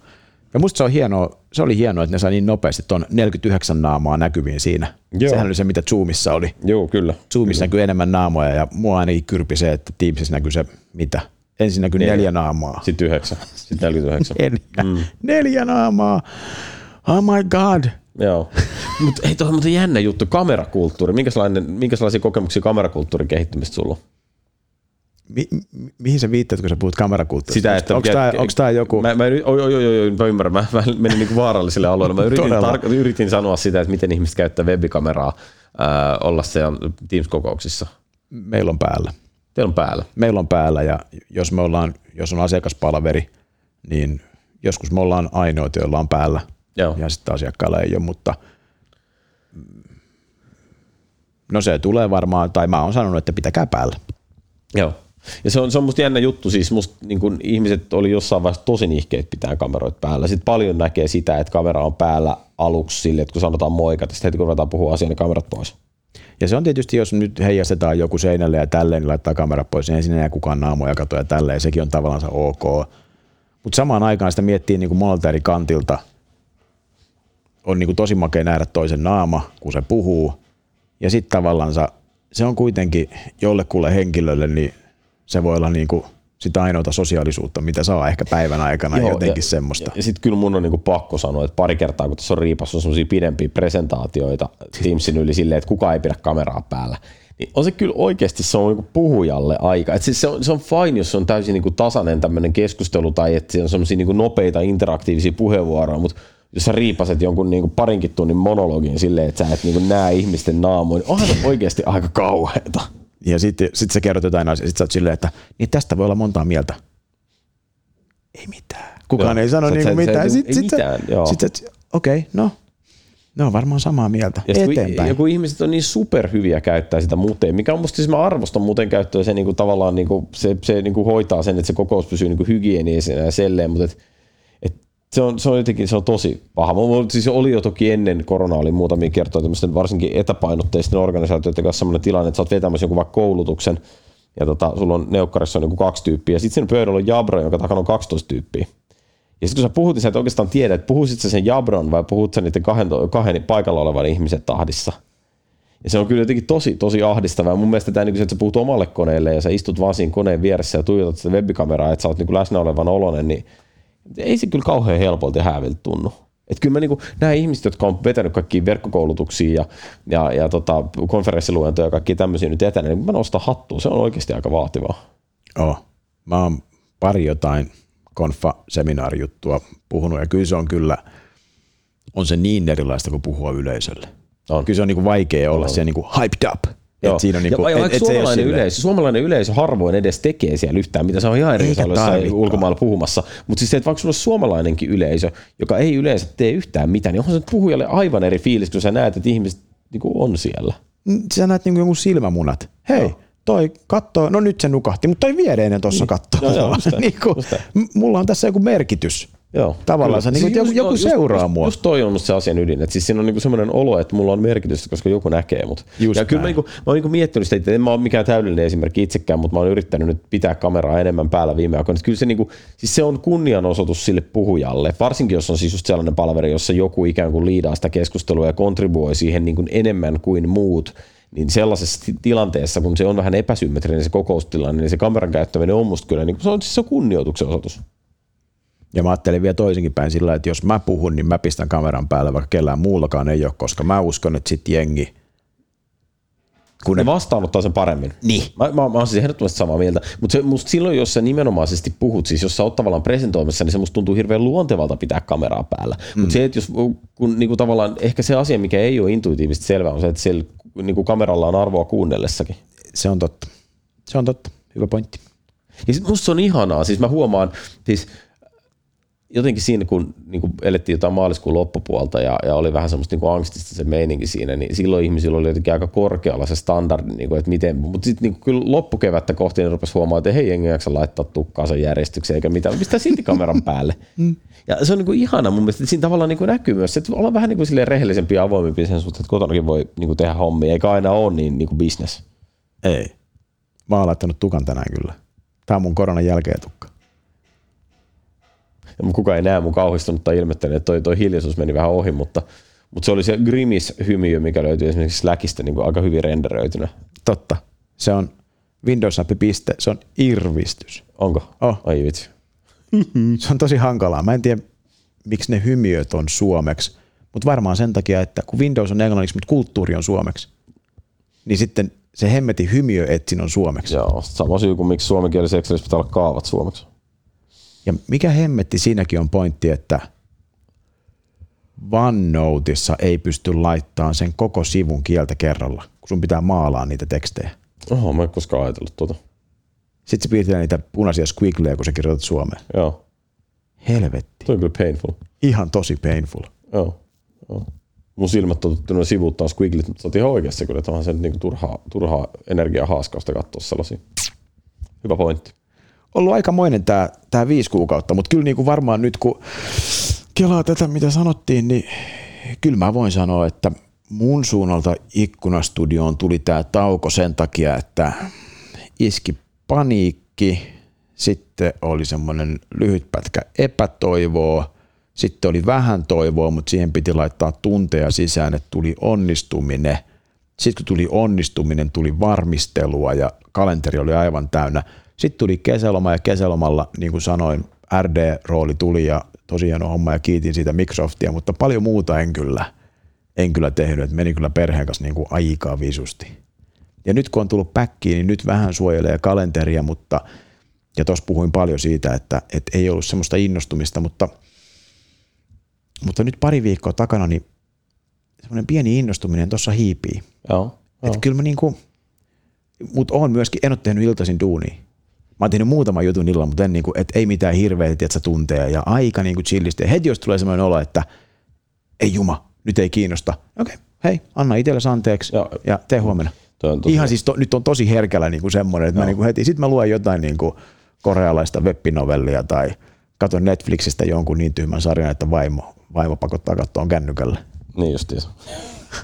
Ja musta se, on hienoa, se oli hienoa, että ne sai niin nopeasti tuon 49 naamaa näkyviin siinä. Joo. Sehän oli se, mitä Zoomissa oli. Joo, kyllä. Zoomissa kyllä. näkyy enemmän naamoja ja mua ainakin kyrpi se, että Teamsissa näkyy se, mitä? Ensin näkyy neljä, neljä naamaa. Sitten yhdeksän. Sitten 49. neljä, mm. neljä naamaa. Oh my god. Joo. Mutta ei tuo on jännä juttu, kamerakulttuuri. Minkälainen, minkälaisia kokemuksia kamerakulttuurin kehittymistä sulla on? Mi, mihin sä viittaat, kun sä puhut kamerakulttuurista? Sitä, että onko tämä, onko tämä joku... Mä, mä, oi, oi, oi, oi, mä ymmärrän, mä, mä menin niin vaaralliselle alueelle. Mä yritin, tar- yritin sanoa sitä, että miten ihmiset käyttää webikameraa äh, olla siellä Teams-kokouksissa. Meillä on päällä. Teillä on päällä. Meillä on päällä ja jos me ollaan, jos on asiakaspalaveri, niin joskus me ollaan ainoita, joilla on päällä. Joo. Ja sitten asiakkailla ei ole, mutta no se tulee varmaan, tai mä oon sanonut, että pitäkää päällä. Joo. Ja se on, se on musta jännä juttu, siis musta niin kun ihmiset oli jossain vaiheessa tosi nihkeet pitää kameroita päällä. Sitten paljon näkee sitä, että kamera on päällä aluksi sille, että kun sanotaan moika, sitten heti kun ruvetaan puhua asiaa, niin kamerat pois. Ja se on tietysti, jos nyt heijastetaan joku seinälle ja tälleen, niin laittaa kamera pois, niin ei sinne kukaan naamoja katoa ja tälleen, sekin on tavallaan ok. Mutta samaan aikaan sitä miettii niin kuin monelta eri kantilta. On niin kuin tosi makea nähdä toisen naama, kun se puhuu. Ja sitten tavallaan se on kuitenkin jollekulle henkilölle, niin se voi olla niin kuin sitä ainoata sosiaalisuutta, mitä saa ehkä päivän aikana Joo, jotenkin ja, semmoista. Ja sitten kyllä mun on niin pakko sanoa, että pari kertaa kun tässä on riipassa semmoisia pidempiä presentaatioita Teamsin yli silleen, että kukaan ei pidä kameraa päällä, niin on se kyllä oikeasti se on niin puhujalle aika. Et siis se, on, se on fine, jos se on täysin niin tasainen tämmöinen keskustelu tai että on semmoisia niin nopeita interaktiivisia puheenvuoroja, mutta jos sä riipaset jonkun niin parinkin tunnin monologin silleen, että sä et niin näe ihmisten naamoja, niin onhan se oikeasti aika kauheata. Ja sitten sit sä kerrot jotain asiaa, sit sä oot silleen, että niin tästä voi olla montaa mieltä. Ei mitään. Kukaan joo. ei sano niinku mitään. Sitten sit, sit, sit, sit, okei, okay, no, ne on varmaan samaa mieltä. Ja Eteenpäin. Joku ihmiset on niin superhyviä käyttää sitä muuten, mikä on musta siis mä arvostan muuten käyttöä, se niinku tavallaan niinku, se, se niinku hoitaa sen, että se kokous pysyy niinku hygieniisenä ja selleen, mutta et, se on, se on jotenkin se on tosi paha. Mulla siis oli jo toki ennen korona oli muutamia kertoja tämmöisten varsinkin etäpainotteisten organisaatioiden kanssa sellainen tilanne, että sä oot vetämässä jonkun vaikka koulutuksen ja tota, sulla on neukkarissa on joku kaksi tyyppiä ja sitten siinä pöydällä on Jabra, jonka takana on 12 tyyppiä. Ja sitten kun sä puhut, niin sä et oikeastaan tiedä, että puhuisit sä sen Jabron vai puhut sä niiden kahden, kahden paikalla olevan ihmisen tahdissa. Ja se on kyllä jotenkin tosi, tosi ahdistavaa. Mun mielestä tämä, niin että sä puhut omalle koneelle ja sä istut vaan siinä koneen vieressä ja tuijotat sitä webikameraa, että sä oot niin läsnä olevan olonen, niin ei se kyllä kauhean helpolta ja hääviltä tunnu. Että kyllä mä niinku, nämä ihmiset, jotka on vetänyt kaikki verkkokoulutuksia ja, ja, ja tota, konferenssiluentoja ja kaikki tämmöisiä nyt etänä, niin mä nostan hattua. Se on oikeasti aika vaativaa. Oh. Mä oon pari jotain konfa-seminaarijuttua puhunut ja kyllä se on kyllä, on se niin erilaista kuin puhua yleisölle. On. Kyllä se on niinku vaikea olla on. siellä niinku hyped up Joo. siinä on niinku, ja, et, et suomalainen, yleisö, suomalainen yleisö harvoin edes tekee siellä yhtään, mitä se on ihan eri ulkomailla puhumassa. Mutta siis se, että vaikka sulla on suomalainenkin yleisö, joka ei yleensä tee yhtään mitään, niin onhan se puhujalle aivan eri fiilis, kun sä näet, että ihmiset niinku on siellä. Mm, sä näet niinku jonkun silmämunat. Hei, Joo toi kattoo, no nyt se nukahti, mutta toi viereinen tuossa niin. kattoo. No, joo, niin kuin, mulla on tässä joku merkitys. Joo, Tavallaan se, niin siis joku, joku seuraa just, mua. Just toi on se asian ydin. että siis siinä on niinku semmoinen olo, että mulla on merkitystä, koska joku näkee mut. Just ja kyllä mä, niinku, mä oon niinku miettinyt sitä, että en mä ole mikään täydellinen esimerkki itsekään, mutta mä oon yrittänyt nyt pitää kameraa enemmän päällä viime aikoina. Kyllä se, niinku, siis se on kunnianosoitus sille puhujalle, varsinkin jos on siis just sellainen palveri, jossa joku ikään kuin liidaa sitä keskustelua ja kontribuoi siihen niinku enemmän kuin muut niin sellaisessa tilanteessa, kun se on vähän epäsymmetrinen se kokoustilanne, niin se kameran käyttäminen on musta kyllä, niin se on siis se on kunnioituksen osoitus. Ja mä ajattelin vielä toisinkin päin sillä, että jos mä puhun, niin mä pistän kameran päälle, vaikka kellään muullakaan ei ole, koska mä uskon, että sit jengi – kun ne, ne vastaanottaa sen paremmin. Niin. Mä, mä, mä oon siis ehdottomasti samaa mieltä. Mutta musta silloin, jos sä nimenomaisesti puhut, siis jos sä oot tavallaan presentoimassa, niin se musta tuntuu hirveän luontevalta pitää kameraa päällä. Mm. Mutta se, että jos kun niinku tavallaan, ehkä se asia, mikä ei ole intuitiivisesti selvä, on se, että siellä niinku kameralla on arvoa kuunnellessakin. Se on totta. Se on totta. Hyvä pointti. Ja sit musta se on ihanaa. Siis mä huomaan, siis jotenkin siinä, kun niin kuin elettiin jotain maaliskuun loppupuolta ja, ja oli vähän semmoista niin kuin angstista se meininki siinä, niin silloin ihmisillä oli jotenkin aika korkealla se standardi, niin kuin, että miten, mutta sitten niin kyllä loppukevättä kohti ne rupesi huomaamaan, että hei, jengi jaksa laittaa tukkaansa järjestykseen eikä mitään, pistää silti kameran päälle. Mm. Ja se on niin kuin ihana mun mielestä, että siinä tavallaan niin kuin näkyy myös, että ollaan vähän niin kuin rehellisempi ja avoimempi sen suhteen, että kotonakin voi niin kuin tehdä hommia, eikä aina ole niin, niin kuin business. Ei. Mä oon laittanut tukan tänään kyllä. Tämä on mun koronan jälkeen tukka ja kukaan ei näe mun kauhistunutta ilmettä, että toi, toi hiljaisuus meni vähän ohi, mutta, mutta se oli se Grimis-hymiö, mikä löytyi esimerkiksi Slackista niin kuin aika hyvin renderöitynä. Totta. Se on windows piste, se on irvistys. Onko? Oh. Ai vitsi. se on tosi hankalaa. Mä en tiedä, miksi ne hymiöt on suomeksi, mutta varmaan sen takia, että kun Windows on englanniksi, mutta kulttuuri on suomeksi, niin sitten se hemmeti hymiö etsin on suomeksi. Joo, sama syy kuin miksi suomenkielisen Excelissä pitää olla kaavat suomeksi. Ja mikä hemmetti siinäkin on pointti, että OneNoteissa ei pysty laittamaan sen koko sivun kieltä kerralla, kun sun pitää maalaa niitä tekstejä. Oho, mä en koskaan ajatellut tuota. Sitten se piirtää niitä punaisia squiggleja, kun sä kirjoitat suomeen. Joo. Helvetti. Tuo on kyllä painful. Ihan tosi painful. Joo. Joo. Mun silmät totuttu sivuuttaa squigglit, mutta sä oot ihan oikeassa kyllä, että onhan se niinku turhaa, turhaa energiaa haaskausta katsoa sellaisia. Hyvä pointti ollut aikamoinen tämä, tämä viisi kuukautta, mutta kyllä niin kuin varmaan nyt kun kelaa tätä, mitä sanottiin, niin kyllä mä voin sanoa, että mun suunnalta ikkunastudioon tuli tämä tauko sen takia, että iski paniikki, sitten oli semmoinen lyhyt pätkä epätoivoa, sitten oli vähän toivoa, mutta siihen piti laittaa tunteja sisään, että tuli onnistuminen. Sitten kun tuli onnistuminen, tuli varmistelua ja kalenteri oli aivan täynnä – sitten tuli kesäloma ja kesälomalla, niin kuin sanoin, RD-rooli tuli ja tosi hieno homma ja kiitin siitä Microsoftia, mutta paljon muuta en kyllä, en kyllä tehnyt, että meni kyllä perheen kanssa niin kuin aikaa visusti. Ja nyt kun on tullut päkkiin, niin nyt vähän suojelee kalenteria, mutta ja tuossa puhuin paljon siitä, että, että ei ollut semmoista innostumista, mutta, mutta nyt pari viikkoa takana, niin semmoinen pieni innostuminen tuossa hiipii. Joo. Että kyllä mä niin kuin, mutta on myöskin, en ole tehnyt iltaisin duunia. Mä oon tehnyt muutaman jutun illalla, mutta en, niin kuin, et ei mitään hirveitä että tunteja ja aika niin kuin chillisti. Ja heti jos tulee sellainen olo, että ei juma, nyt ei kiinnosta. Okei, okay, hei, anna itsellesi anteeksi ja, ja tee huomenna. Tosi Ihan siis to, nyt on tosi herkällä niin kuin semmoinen, että mä niin kuin heti, sit mä luen jotain niin kuin korealaista webbinovellia tai katon Netflixistä jonkun niin tyhmän sarjan, että vaimo, vaimo pakottaa katsoa kännykällä. Niin justiinsa.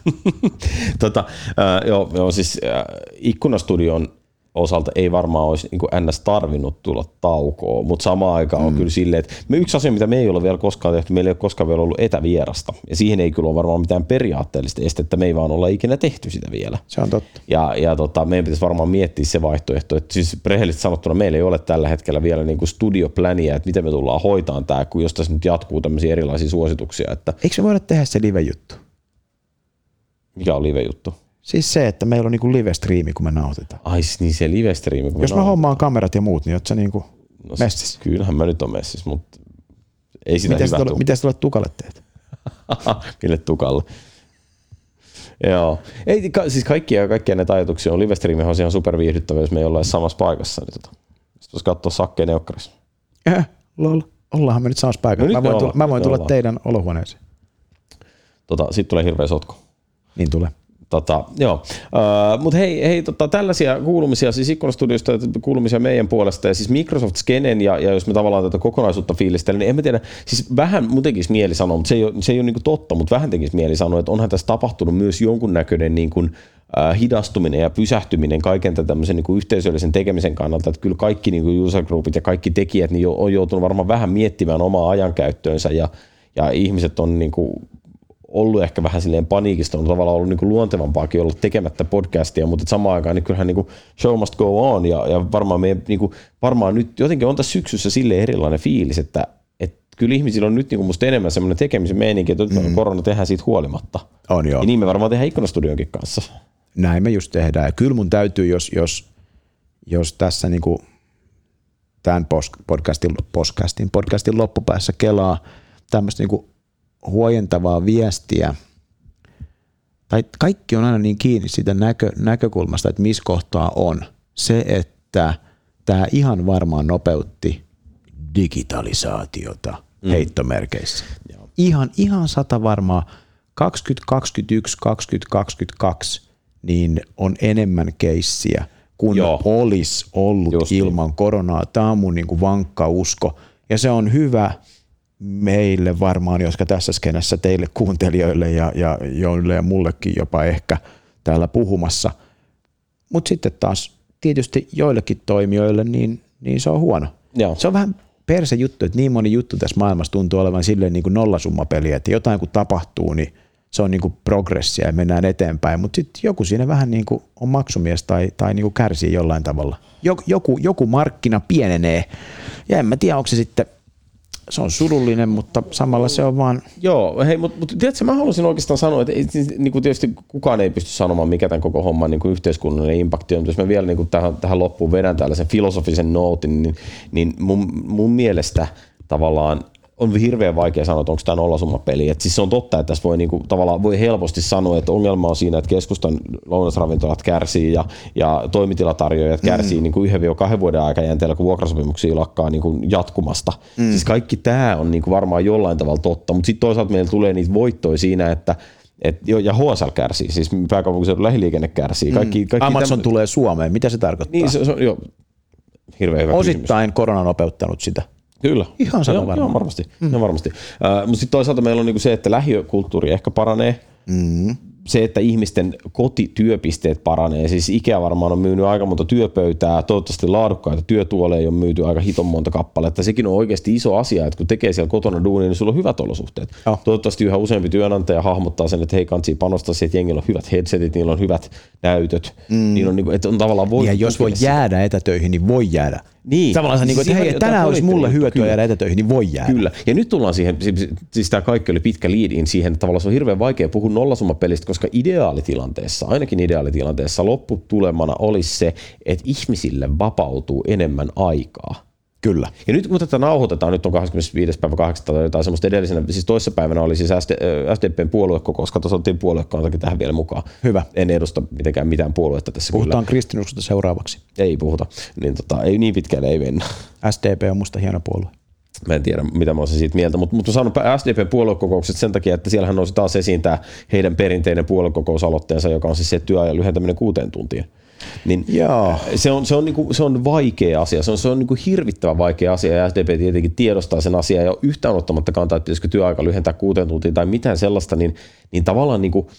tota, äh, joo, joo, siis äh, Ikkunastudion osalta ei varmaan olisi niin ns. tarvinnut tulla taukoa, mutta samaan aikaan mm. on kyllä silleen, että me yksi asia, mitä me ei ole vielä koskaan tehty, meillä ei ole koskaan vielä ollut etävierasta, ja siihen ei kyllä ole varmaan mitään periaatteellista estettä, me ei vaan olla ikinä tehty sitä vielä. Se on totta. Ja, ja tota, meidän pitäisi varmaan miettiä se vaihtoehto, että siis rehellisesti sanottuna meillä ei ole tällä hetkellä vielä niin studiopläniä, että miten me tullaan hoitaan tämä, kun jos tässä nyt jatkuu tämmöisiä erilaisia suosituksia. Että... Eikö me voida tehdä se live-juttu? Mikä on live-juttu? Siis se, että meillä on niinku live-striimi, kun me nautitaan. Ai siis niin se live-striimi, kun Jos mä hommaan kamerat ja muut, niin oot sä niinku no, messis? Kyllähän mä nyt on messis, mutta ei sitä miten hyvä Miten sä tulet tukalle teet? Mille tukalle? Joo. Ei, ka, siis kaikkia, kaikkia näitä ajatuksia on. Live-striimi on ihan superviihdyttävä, jos me ei olla samassa paikassa. Niin tota. Sitten voisi katsoa sakkeen neukkarissa. Eh, lol. Ollaanhan me nyt samassa paikassa. No, mä voin, tulla, mä voin tulla teidän olohuoneeseen. Tota, Sitten tulee hirveä sotku. Niin tulee. Tota, joo. Uh, Mutta hei, hei tota, tällaisia kuulumisia, siis Ikkunastudiosta kuulumisia meidän puolesta, ja siis Microsoft Skenen, ja, ja jos me tavallaan tätä kokonaisuutta fiilistelen, niin en mä tiedä, siis vähän mun tekisi mieli sanoa, mutta se ei ole, se ei ole niin totta, mutta vähän tekisi mieli sanoa, että onhan tässä tapahtunut myös jonkunnäköinen niin kuin, uh, hidastuminen ja pysähtyminen kaiken tämmöisen niin kuin yhteisöllisen tekemisen kannalta, että kyllä kaikki niin kuin user groupit ja kaikki tekijät niin on joutunut varmaan vähän miettimään omaa ajankäyttöönsä, ja, ja ihmiset on niin kuin ollut ehkä vähän silleen paniikista, on tavallaan ollut niin luontevampaakin olla tekemättä podcastia, mutta samaan aikaan niin kyllähän niin show must go on ja, ja varmaan, me, niin kuin, varmaan nyt jotenkin on tässä syksyssä sille erilainen fiilis, että, että kyllä ihmisillä on nyt niin kuin musta enemmän semmoinen tekemisen meininki, että mm. korona tehdään siitä huolimatta. On joo. Ja niin me varmaan tehdään ikkunastudionkin kanssa. Näin me just tehdään. Ja kyllä mun täytyy, jos, jos, jos tässä niin kuin tämän podcastin, podcastin, podcastin loppupäässä kelaa tämmöistä niin huojentavaa viestiä, tai kaikki on aina niin kiinni siitä näkö, näkökulmasta, että missä kohtaa on. Se, että tämä ihan varmaan nopeutti digitalisaatiota mm. heittomerkeissä. Joo. Ihan, ihan sata varmaa 2021, 2022 niin on enemmän keissiä kuin Joo. olisi ollut Just ilman niin. koronaa. Tämä on mun niin kuin vankka usko ja se on hyvä meille varmaan, jotka tässä skenessä teille kuuntelijoille ja, ja joille ja mullekin jopa ehkä täällä puhumassa. Mutta sitten taas tietysti joillekin toimijoille niin, niin se on huono. Joo. Se on vähän perse juttu, että niin moni juttu tässä maailmassa tuntuu olevan silleen niin kuin nollasummapeliä, että jotain kun tapahtuu, niin se on niin kuin progressia ja mennään eteenpäin, mutta sitten joku siinä vähän niin kuin on maksumies tai, tai niin kuin kärsii jollain tavalla. Joku, joku markkina pienenee ja en mä tiedä, onko se sitten – se on surullinen, mutta samalla se on vaan... Joo, hei, mutta, mutta tiedätkö, mä haluaisin oikeastaan sanoa, että ei, siis niin kuin tietysti kukaan ei pysty sanomaan, mikä tämän koko homman niin kuin yhteiskunnallinen impakti on. Jos mä vielä niin kuin tähän, tähän loppuun vedän tällaisen filosofisen nootin, niin, niin mun, mun mielestä tavallaan on hirveän vaikea sanoa, että onko tämä nollasummapeli. Et siis se on totta, että tässä voi, niinku, tavallaan, voi helposti sanoa, että ongelma on siinä, että keskustan lounasravintolat kärsii ja, ja toimitilatarjoajat mm. kärsii mm. niinku yhden kahden vuoden aikajänteellä, kun vuokrasopimuksia lakkaa niinku jatkumasta. Mm. Siis kaikki tämä on niinku varmaan jollain tavalla totta, mutta sitten toisaalta meillä tulee niitä voittoja siinä, että et, ja HSL kärsii, siis pääkaupunkiseudun lähiliikenne kärsii. Kaikki, kaikki Amazon täm... tulee Suomeen, mitä se tarkoittaa? Niin, se, se, jo, hirveän hyvä Osittain kysymys. korona on nopeuttanut sitä. Kyllä. Ihan sama varmaan. Ihan varmasti. Mm. Ihan varmasti. Uh, mutta sitten toisaalta meillä on niinku se, että lähiökulttuuri ehkä paranee. Mm se, että ihmisten kotityöpisteet paranee. Siis Ikea varmaan on myynyt aika monta työpöytää, toivottavasti laadukkaita työtuoleja on myyty aika hiton monta kappaletta. Sekin on oikeasti iso asia, että kun tekee siellä kotona duunia, niin sulla on hyvät olosuhteet. Oh. Toivottavasti yhä useampi työnantaja hahmottaa sen, että hei kansi panostaa siihen, että jengillä on hyvät headsetit, niillä on hyvät näytöt. Mm. Niin on, niin kuin, että on tavallaan voi ja jos voi jäädä etätöihin, niin voi jäädä. Niin. Tavallaan niin kuin, että hei, tänään olisi mulle hyötyä jäädä etätöihin, niin voi jäädä. Kyllä. Ja nyt tullaan siihen, siis, siis tämä kaikki oli pitkä liidin siihen, että tavallaan se on hirveän vaikea puhua nollasummapelistä, koska ideaalitilanteessa, ainakin ideaalitilanteessa lopputulemana olisi se, että ihmisille vapautuu enemmän aikaa. Kyllä. Ja nyt kun tätä nauhoitetaan, nyt on 25. päivä 8. tai jotain semmoista edellisenä, siis toisessa päivänä oli siis SD, SDPn puoluekokous, kato otettiin puoluekansakin tähän vielä mukaan. Hyvä. En edusta mitenkään mitään puoluetta tässä Puhutaan kristinuskosta seuraavaksi. Ei puhuta. Niin tota, ei niin pitkälle ei mennä. SDP on musta hieno puolue. Mä en tiedä, mitä mä olisin siitä mieltä, mutta, mutta saanut SDPn puoluekokoukset sen takia, että siellähän nousi taas esiin tämä heidän perinteinen puoluekokousaloitteensa, joka on siis se työajan lyhentäminen kuuteen tuntiin. Niin Joo. Se, on, se, on niinku, se on vaikea asia, se on, se on niinku hirvittävän vaikea asia ja SDP tietenkin tiedostaa sen asian ja yhtään ottamatta kantaa, että pitäisikö työaika lyhentää kuuteen tuntiin tai mitään sellaista, niin, niin tavallaan niinku,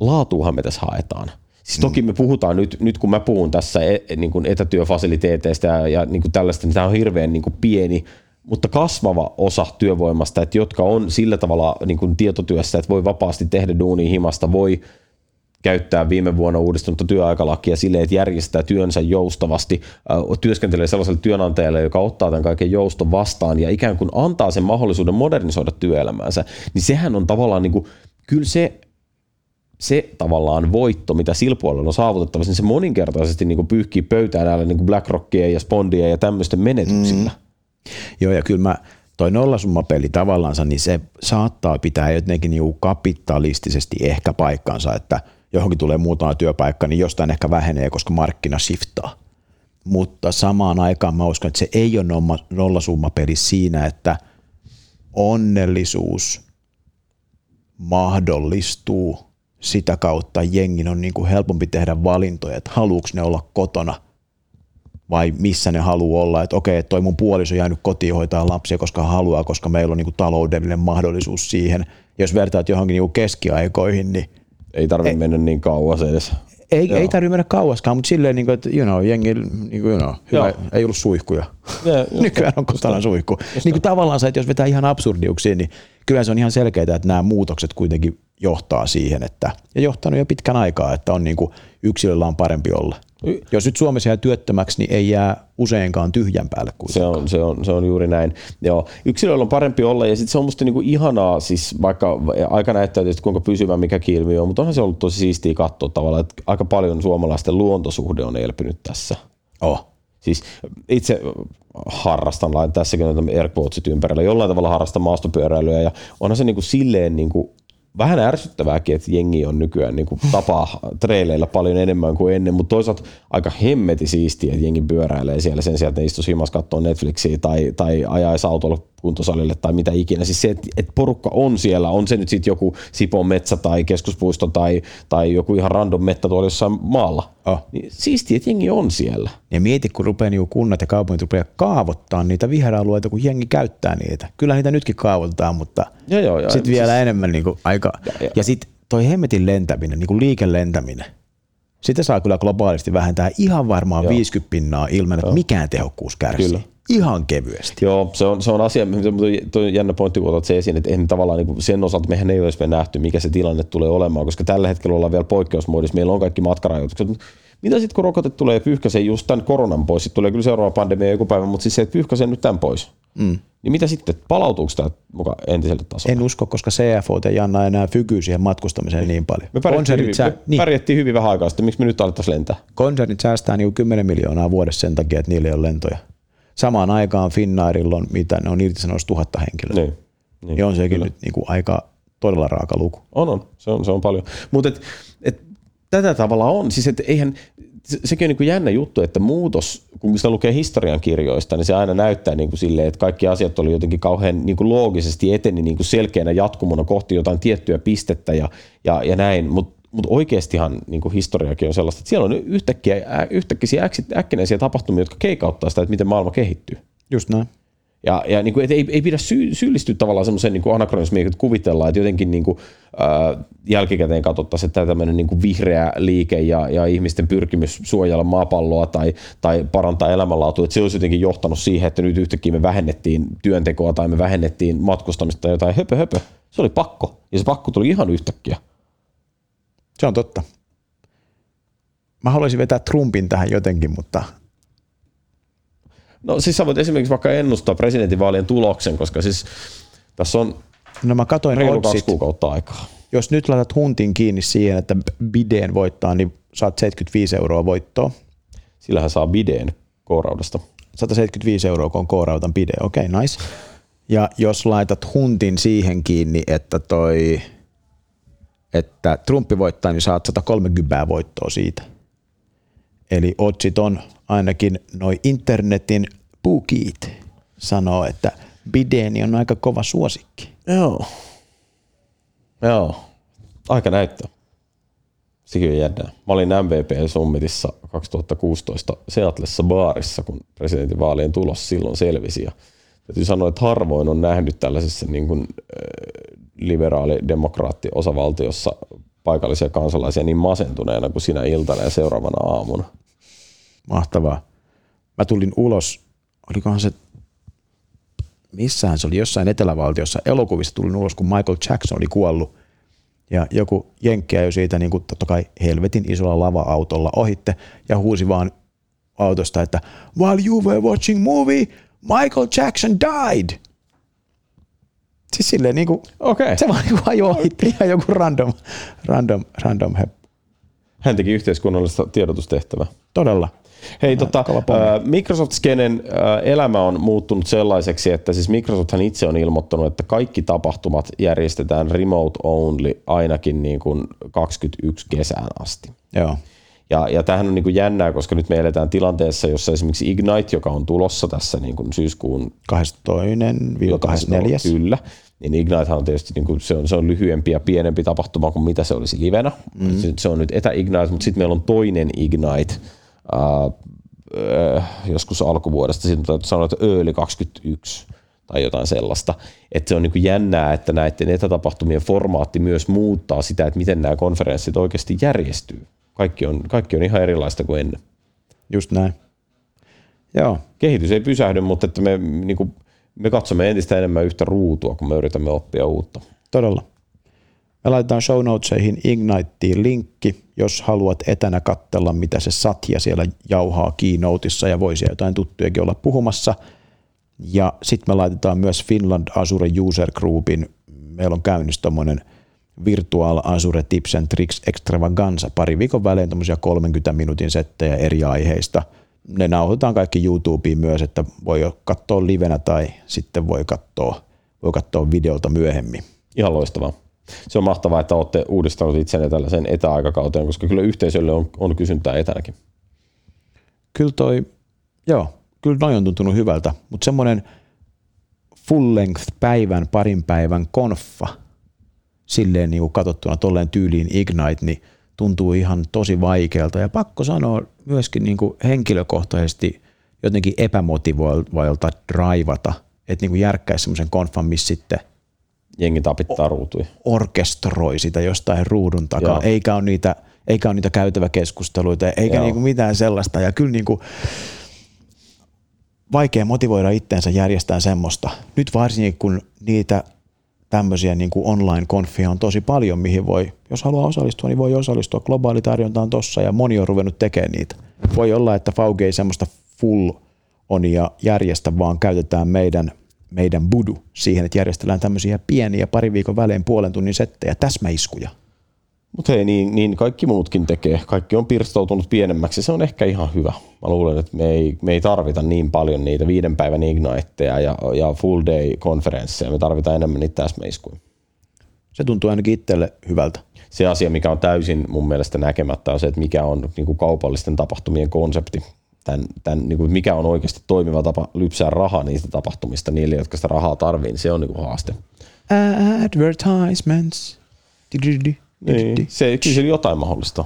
laatuuhan me tässä haetaan. Siis toki me puhutaan nyt, nyt kun mä puhun tässä e, niin kuin etätyöfasiliteeteista ja, ja niin kuin tällaista, niin tämä on hirveän niin kuin pieni mutta kasvava osa työvoimasta, että jotka on sillä tavalla niin kuin tietotyössä, että voi vapaasti tehdä duunia himasta, voi käyttää viime vuonna uudistunutta työaikalakia sille, että järjestää työnsä joustavasti, äh, työskentelee sellaiselle työnantajalle, joka ottaa tämän kaiken jouston vastaan ja ikään kuin antaa sen mahdollisuuden modernisoida työelämäänsä, niin sehän on tavallaan niin kuin, kyllä se se tavallaan voitto, mitä silpuolella on saavutettavissa, niin se moninkertaisesti niin kuin pyyhkii pöytään näillä niin BlackRockien ja Spondien ja tämmöisten menetyksillä. Mm. Joo, ja kyllä mä, toi nollasummapeli tavallaan, niin se saattaa pitää jotenkin niin kapitalistisesti ehkä paikkansa, että johonkin tulee muutama työpaikka, niin jostain ehkä vähenee, koska markkina shiftaa. Mutta samaan aikaan mä uskon, että se ei ole nollasummapeli siinä, että onnellisuus mahdollistuu sitä kautta jengin on niin kuin helpompi tehdä valintoja, että haluuks ne olla kotona vai missä ne haluaa olla, että okei, toi mun puoliso jäänyt kotiin hoitaa lapsia, koska haluaa, koska meillä on niin kuin taloudellinen mahdollisuus siihen. Jos vertaat johonkin niin keskiaikoihin, niin ei tarvitse mennä niin kauas edes. Ei, ei tarvitse mennä kauaskaan, mutta silleen, niin kuin, että you know, jengi, niin kuin, you know, hyvä, ei ollut suihkuja. Yeah, Nykyään on kotona suihku. Niin kuin tavallaan se, että jos vetää ihan absurdiuksiin, niin kyllä se on ihan selkeää, että nämä muutokset kuitenkin johtaa siihen, että, ja johtanut jo pitkän aikaa, että on niin kuin, yksilöllä on parempi olla. Jos nyt Suomessa jää työttömäksi, niin ei jää useinkaan tyhjän päälle Se on, se, on, se on juuri näin. Joo, yksilöllä on parempi olla ja sitten se on musta niinku ihanaa, siis vaikka aika näyttää tietysti kuinka pysyvä mikä ilmiö on, mutta onhan se ollut tosi siistiä katsoa tavallaan, että aika paljon suomalaisten luontosuhde on elpynyt tässä. Oh. Siis itse harrastan, lain tässäkin on airquotesit ympärillä, jollain tavalla harrastan maastopyöräilyä ja onhan se niin kuin silleen niin kuin vähän ärsyttävääkin, että jengi on nykyään niin kuin tapaa treileillä paljon enemmän kuin ennen, mutta toisaalta aika hemmeti siistiä, että jengi pyöräilee siellä sen sijaan, että ne istuisi himas katsoa Netflixiä tai, tai ajaisi autolla kuntosalille tai mitä ikinä. Siis se, että, että porukka on siellä, on se nyt sitten joku Sipon metsä tai keskuspuisto tai, tai joku ihan random mettä tuolla jossain maalla. Oh. Niin siistiä, että jengi on siellä. Ja mieti, kun rupeaa niin kunnat ja kaupungit rupeaa kaavoittaa niitä viheralueita, kun jengi käyttää niitä. Kyllä niitä nytkin kaavoitetaan, mutta sitten vielä siis... enemmän niin kuin aika. Ja, ja. ja sitten toi hemmetin lentäminen, niin kuin liikelentäminen, sitä saa kyllä globaalisti vähentää ihan varmaan Joo. 50 pinnaa ilman, että Joo. mikään tehokkuus kärsii. Kyllä ihan kevyesti. Joo, se on, se on asia, tuo on jännä pointti, kun otat se esiin, että eihän tavallaan niin sen osalta mehän ei olisi nähty, mikä se tilanne tulee olemaan, koska tällä hetkellä ollaan vielä poikkeusmuodissa, meillä on kaikki matkarajoitukset, mitä sitten kun rokote tulee pyyhkäseen just tämän koronan pois, sitten tulee kyllä seuraava pandemia joku päivä, mutta siis se, että pyyhkäseen nyt tämän pois. Mm. Niin mitä sitten, palautuuko tämä mukaan entiselle tasolle? En usko, koska CFO ei anna enää fykyy siihen matkustamiseen niin paljon. Me pärjättiin, hyvin, sä, me niin. pärjättiin hyvin vähän aikaa sitten, miksi me nyt alettaisiin lentää? Konsernit säästää niin 10 miljoonaa vuodessa sen takia, että niillä ei ole lentoja. Samaan aikaan Finnairilla on, mitä ne on irtisanoisi tuhatta henkilöä. Niin, niin, ja on sekin kyllä. nyt niin kuin aika todella raaka luku. On, on. Se on, se on paljon. Mutta et, et, tätä tavalla on. Siis et eihän, sekin on niin kuin jännä juttu, että muutos, kun sitä lukee historian kirjoista, niin se aina näyttää niin kuin silleen, että kaikki asiat oli jotenkin kauhean niin kuin loogisesti eteni niin kuin selkeänä jatkumona kohti jotain tiettyä pistettä ja, ja, ja näin, mutta mutta oikeastihan niin kuin historiakin on sellaista, että siellä on yhtäkkiä, yhtäkkiä äkkinäisiä tapahtumia, jotka keikauttaa sitä, että miten maailma kehittyy. Just näin. Ja, ja niin kuin, ei, ei pidä sy- syyllistyä tavallaan semmoiseen niin anakronismiin, että kuvitellaan, että jotenkin niin kuin, äh, jälkikäteen katsottaisiin, että tämmöinen niin kuin vihreä liike ja, ja ihmisten pyrkimys suojella maapalloa tai, tai parantaa elämänlaatua, että se olisi jotenkin johtanut siihen, että nyt yhtäkkiä me vähennettiin työntekoa tai me vähennettiin matkustamista tai jotain höpö höpö. Se oli pakko. Ja se pakko tuli ihan yhtäkkiä. Se on totta. Mä haluaisin vetää Trumpin tähän jotenkin, mutta... No siis sä voit esimerkiksi vaikka ennustaa presidentinvaalien tuloksen, koska siis tässä on no mä katoin reilu kaksi kuukautta aikaa. Jos nyt laitat huntin kiinni siihen, että Bideen voittaa, niin saat 75 euroa voittoa. Sillähän saa Bideen kooraudesta. 175 euroa, kun on koorautan Bide. Okei, okay, nice. Ja jos laitat huntin siihen kiinni, että toi että Trumpi voittaa, niin saat 130 voittoa siitä. Eli otsit on ainakin noin internetin puukiit sanoo, että Bideni on aika kova suosikki. Joo. Joo. Aika näyttää. Sekin on jännää. Mä olin MVP Summitissa 2016 Seatlessa baarissa, kun presidentinvaalien tulos silloin selvisi. Ja täytyy sanoa, että harvoin on nähnyt tällaisessa niin kuin, liberaali-demokraatti osavaltiossa paikallisia kansalaisia niin masentuneena kuin sinä iltana ja seuraavana aamuna. Mahtavaa. Mä tulin ulos, olikohan se, missähän se oli, jossain etelävaltiossa elokuvissa tulin ulos, kun Michael Jackson oli kuollut. Ja joku jenkkiä jo siitä niin kuin, totta kai helvetin isolla lava-autolla ohitte ja huusi vaan autosta, että while you were watching movie, Michael Jackson died. Siis silleen niin kuin, okay. se vaan niin kuin ajoi ihan joku random, random, random heppu. Hän teki yhteiskunnallista tiedotustehtävää. Todella. Hei, tota, Microsoft-skenen elämä on muuttunut sellaiseksi, että siis Microsofthan itse on ilmoittanut, että kaikki tapahtumat järjestetään remote only ainakin niin kuin 21 kesään asti. Joo. Ja, ja tämähän on niin kuin jännää, koska nyt me eletään tilanteessa, jossa esimerkiksi Ignite, joka on tulossa tässä niin kuin syyskuun 22.24. Kyllä, niin Ignite on tietysti niin kuin, se, on, se on lyhyempi ja pienempi tapahtuma kuin mitä se olisi livenä. Mm. Se, se on nyt etä-Ignite, mutta sitten meillä on toinen Ignite äh, joskus alkuvuodesta, sitten sanoa, että Early 21 tai jotain sellaista. Että se on niin kuin jännää, että näiden etätapahtumien formaatti myös muuttaa sitä, että miten nämä konferenssit oikeasti järjestyy. Kaikki on, kaikki on ihan erilaista kuin ennen. Just näin. Joo. Kehitys ei pysähdy, mutta että me niin kuin me katsomme entistä enemmän yhtä ruutua, kun me yritämme oppia uutta. Todella. Me laitetaan show notesihin Igniteen linkki, jos haluat etänä katsella, mitä se Satya siellä jauhaa keynoteissa ja voisi jotain tuttujakin olla puhumassa. Ja sitten me laitetaan myös Finland Azure User Groupin, meillä on käynnissä tuommoinen Virtual Azure Tips and Tricks Extravaganza, pari viikon välein 30 minuutin settejä eri aiheista. Ne nauhoitetaan kaikki YouTubeen myös, että voi katsoa livenä tai sitten voi katsoa, voi katsoa videolta myöhemmin. Ihan loistavaa se on mahtavaa, että olette uudistanut itsenne tällaisen etäaikakauteen, koska kyllä yhteisölle on, on kysyntää etänäkin. Kyllä toi, joo, kyllä noin on tuntunut hyvältä, mutta semmoinen full length päivän, parin päivän konfa, silleen niin kuin katsottuna tolleen tyyliin Ignite, niin tuntuu ihan tosi vaikealta. Ja pakko sanoa myöskin niin kuin henkilökohtaisesti jotenkin epämotivoilta draivata, että niin kuin järkkäisi semmoisen konfan, missä sitten – jengi tapittaa ruutuja. Orkestroi sitä jostain ruudun takaa, Joo. eikä ole niitä, eikä ole niitä käytäväkeskusteluita, eikä niinku mitään sellaista. Ja kyllä niinku, vaikea motivoida itteensä järjestää semmoista. Nyt varsinkin kun niitä tämmöisiä niin kuin online-konfia on tosi paljon, mihin voi, jos haluaa osallistua, niin voi osallistua. Globaali tarjonta on tossa ja moni on ruvennut tekemään niitä. Voi olla, että Fauge ei semmoista full on ja järjestä, vaan käytetään meidän – meidän budu siihen, että järjestellään tämmöisiä pieniä pari viikon välein puolen tunnin settejä, täsmäiskuja. Mutta hei, niin, niin kaikki muutkin tekee. Kaikki on pirstoutunut pienemmäksi. Se on ehkä ihan hyvä. Mä luulen, että me ei, me ei tarvita niin paljon niitä viiden päivän igniteja ja, ja full day konferensseja. Me tarvitaan enemmän niitä täsmäiskuja. Se tuntuu ainakin itselle hyvältä. Se asia, mikä on täysin mun mielestä näkemättä, on se, että mikä on niin kuin kaupallisten tapahtumien konsepti tämän, tämän, niin kuin mikä on oikeasti toimiva tapa lypsää rahaa niistä tapahtumista niille, jotka sitä rahaa tarvii, niin se on niin kuin haaste. Advertisements. Niin, se, kyllä jotain mahdollista.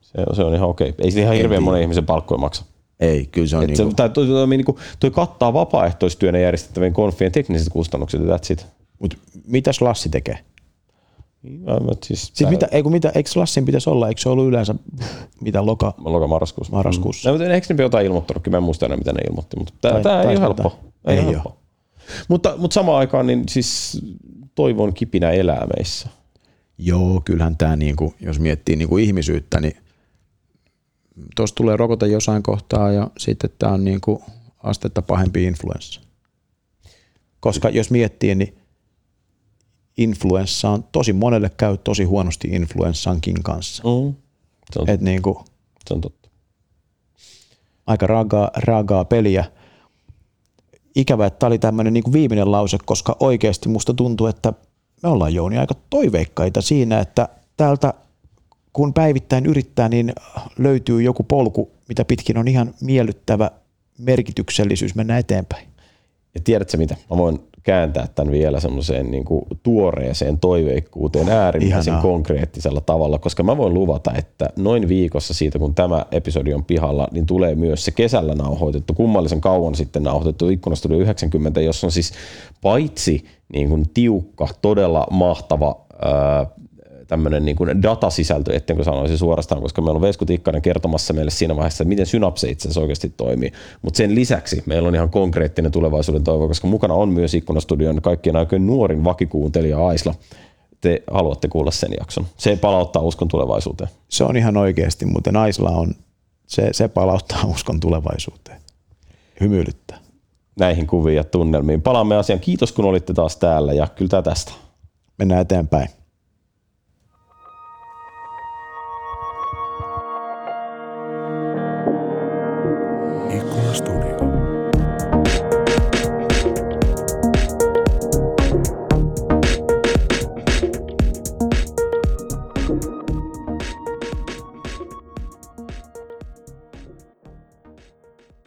Se, se on ihan okei. Ei se ihan hirveän monen ihmisen palkkoja maksa. Ei, kyllä se on niin kuin... toi, toi, toi, niin kuin, toi kattaa vapaaehtoistyönä järjestettävien konfien tekniset kustannukset ja that's it. Mut mitäs Lassi tekee? Ja, siis siis mitä, eikö, mitä, eikö Lassin pitäisi olla, eikö se ollut yleensä mitä loka? Loka marraskuussa. marraskuussa. Mm. No, eikö ne jotain ilmoittanut? Mä en muista enää, mitä ne ilmoitti, mutta tämä, tämä ei ole helppo. Ei, ei helppo. Mutta, mutta samaan aikaan niin siis toivon kipinä elää meissä. Joo, kyllähän tämä, niin kuin, jos miettii niin kuin ihmisyyttä, niin tuossa tulee rokote jossain kohtaa ja sitten tämä on niin kuin astetta pahempi influenssa. Koska jos miettii, niin influenssa on tosi monelle käy tosi huonosti influenssankin kanssa. Mm. Se, on, Et niin kuin, se on totta. Aika raagaa, raagaa peliä. Ikävä, että tämä oli tämmöinen niin viimeinen lause, koska oikeasti musta tuntuu, että me ollaan Jouni aika toiveikkaita siinä, että täältä kun päivittäin yrittää, niin löytyy joku polku, mitä pitkin on ihan miellyttävä merkityksellisyys mennä eteenpäin. Ja tiedätkö mitä? Mä voin kääntää tämän vielä semmoiseen niin kuin tuoreeseen toiveikkuuteen äärimmäisen Ihanaa. konkreettisella tavalla, koska mä voin luvata, että noin viikossa siitä, kun tämä episodi on pihalla, niin tulee myös se kesällä nauhoitettu, kummallisen kauan sitten nauhoitettu Ikkunastudio 90, jossa on siis paitsi niin kuin tiukka, todella mahtava ää, tämmöinen niin kuin datasisältö, ettenkö sanoisi suorastaan, koska meillä on Vesku Tikkanen kertomassa meille siinä vaiheessa, että miten synapse itse asiassa oikeasti toimii. Mutta sen lisäksi meillä on ihan konkreettinen tulevaisuuden toivo, koska mukana on myös Ikkunastudion kaikkien aikojen nuorin vakikuuntelija Aisla. Te haluatte kuulla sen jakson. Se palauttaa uskon tulevaisuuteen. Se on ihan oikeasti, mutta Aisla on, se, se palauttaa uskon tulevaisuuteen. Hymyilyttää. Näihin kuviin ja tunnelmiin. Palaamme asiaan. Kiitos kun olitte taas täällä ja kyllä tästä. Mennään eteenpäin.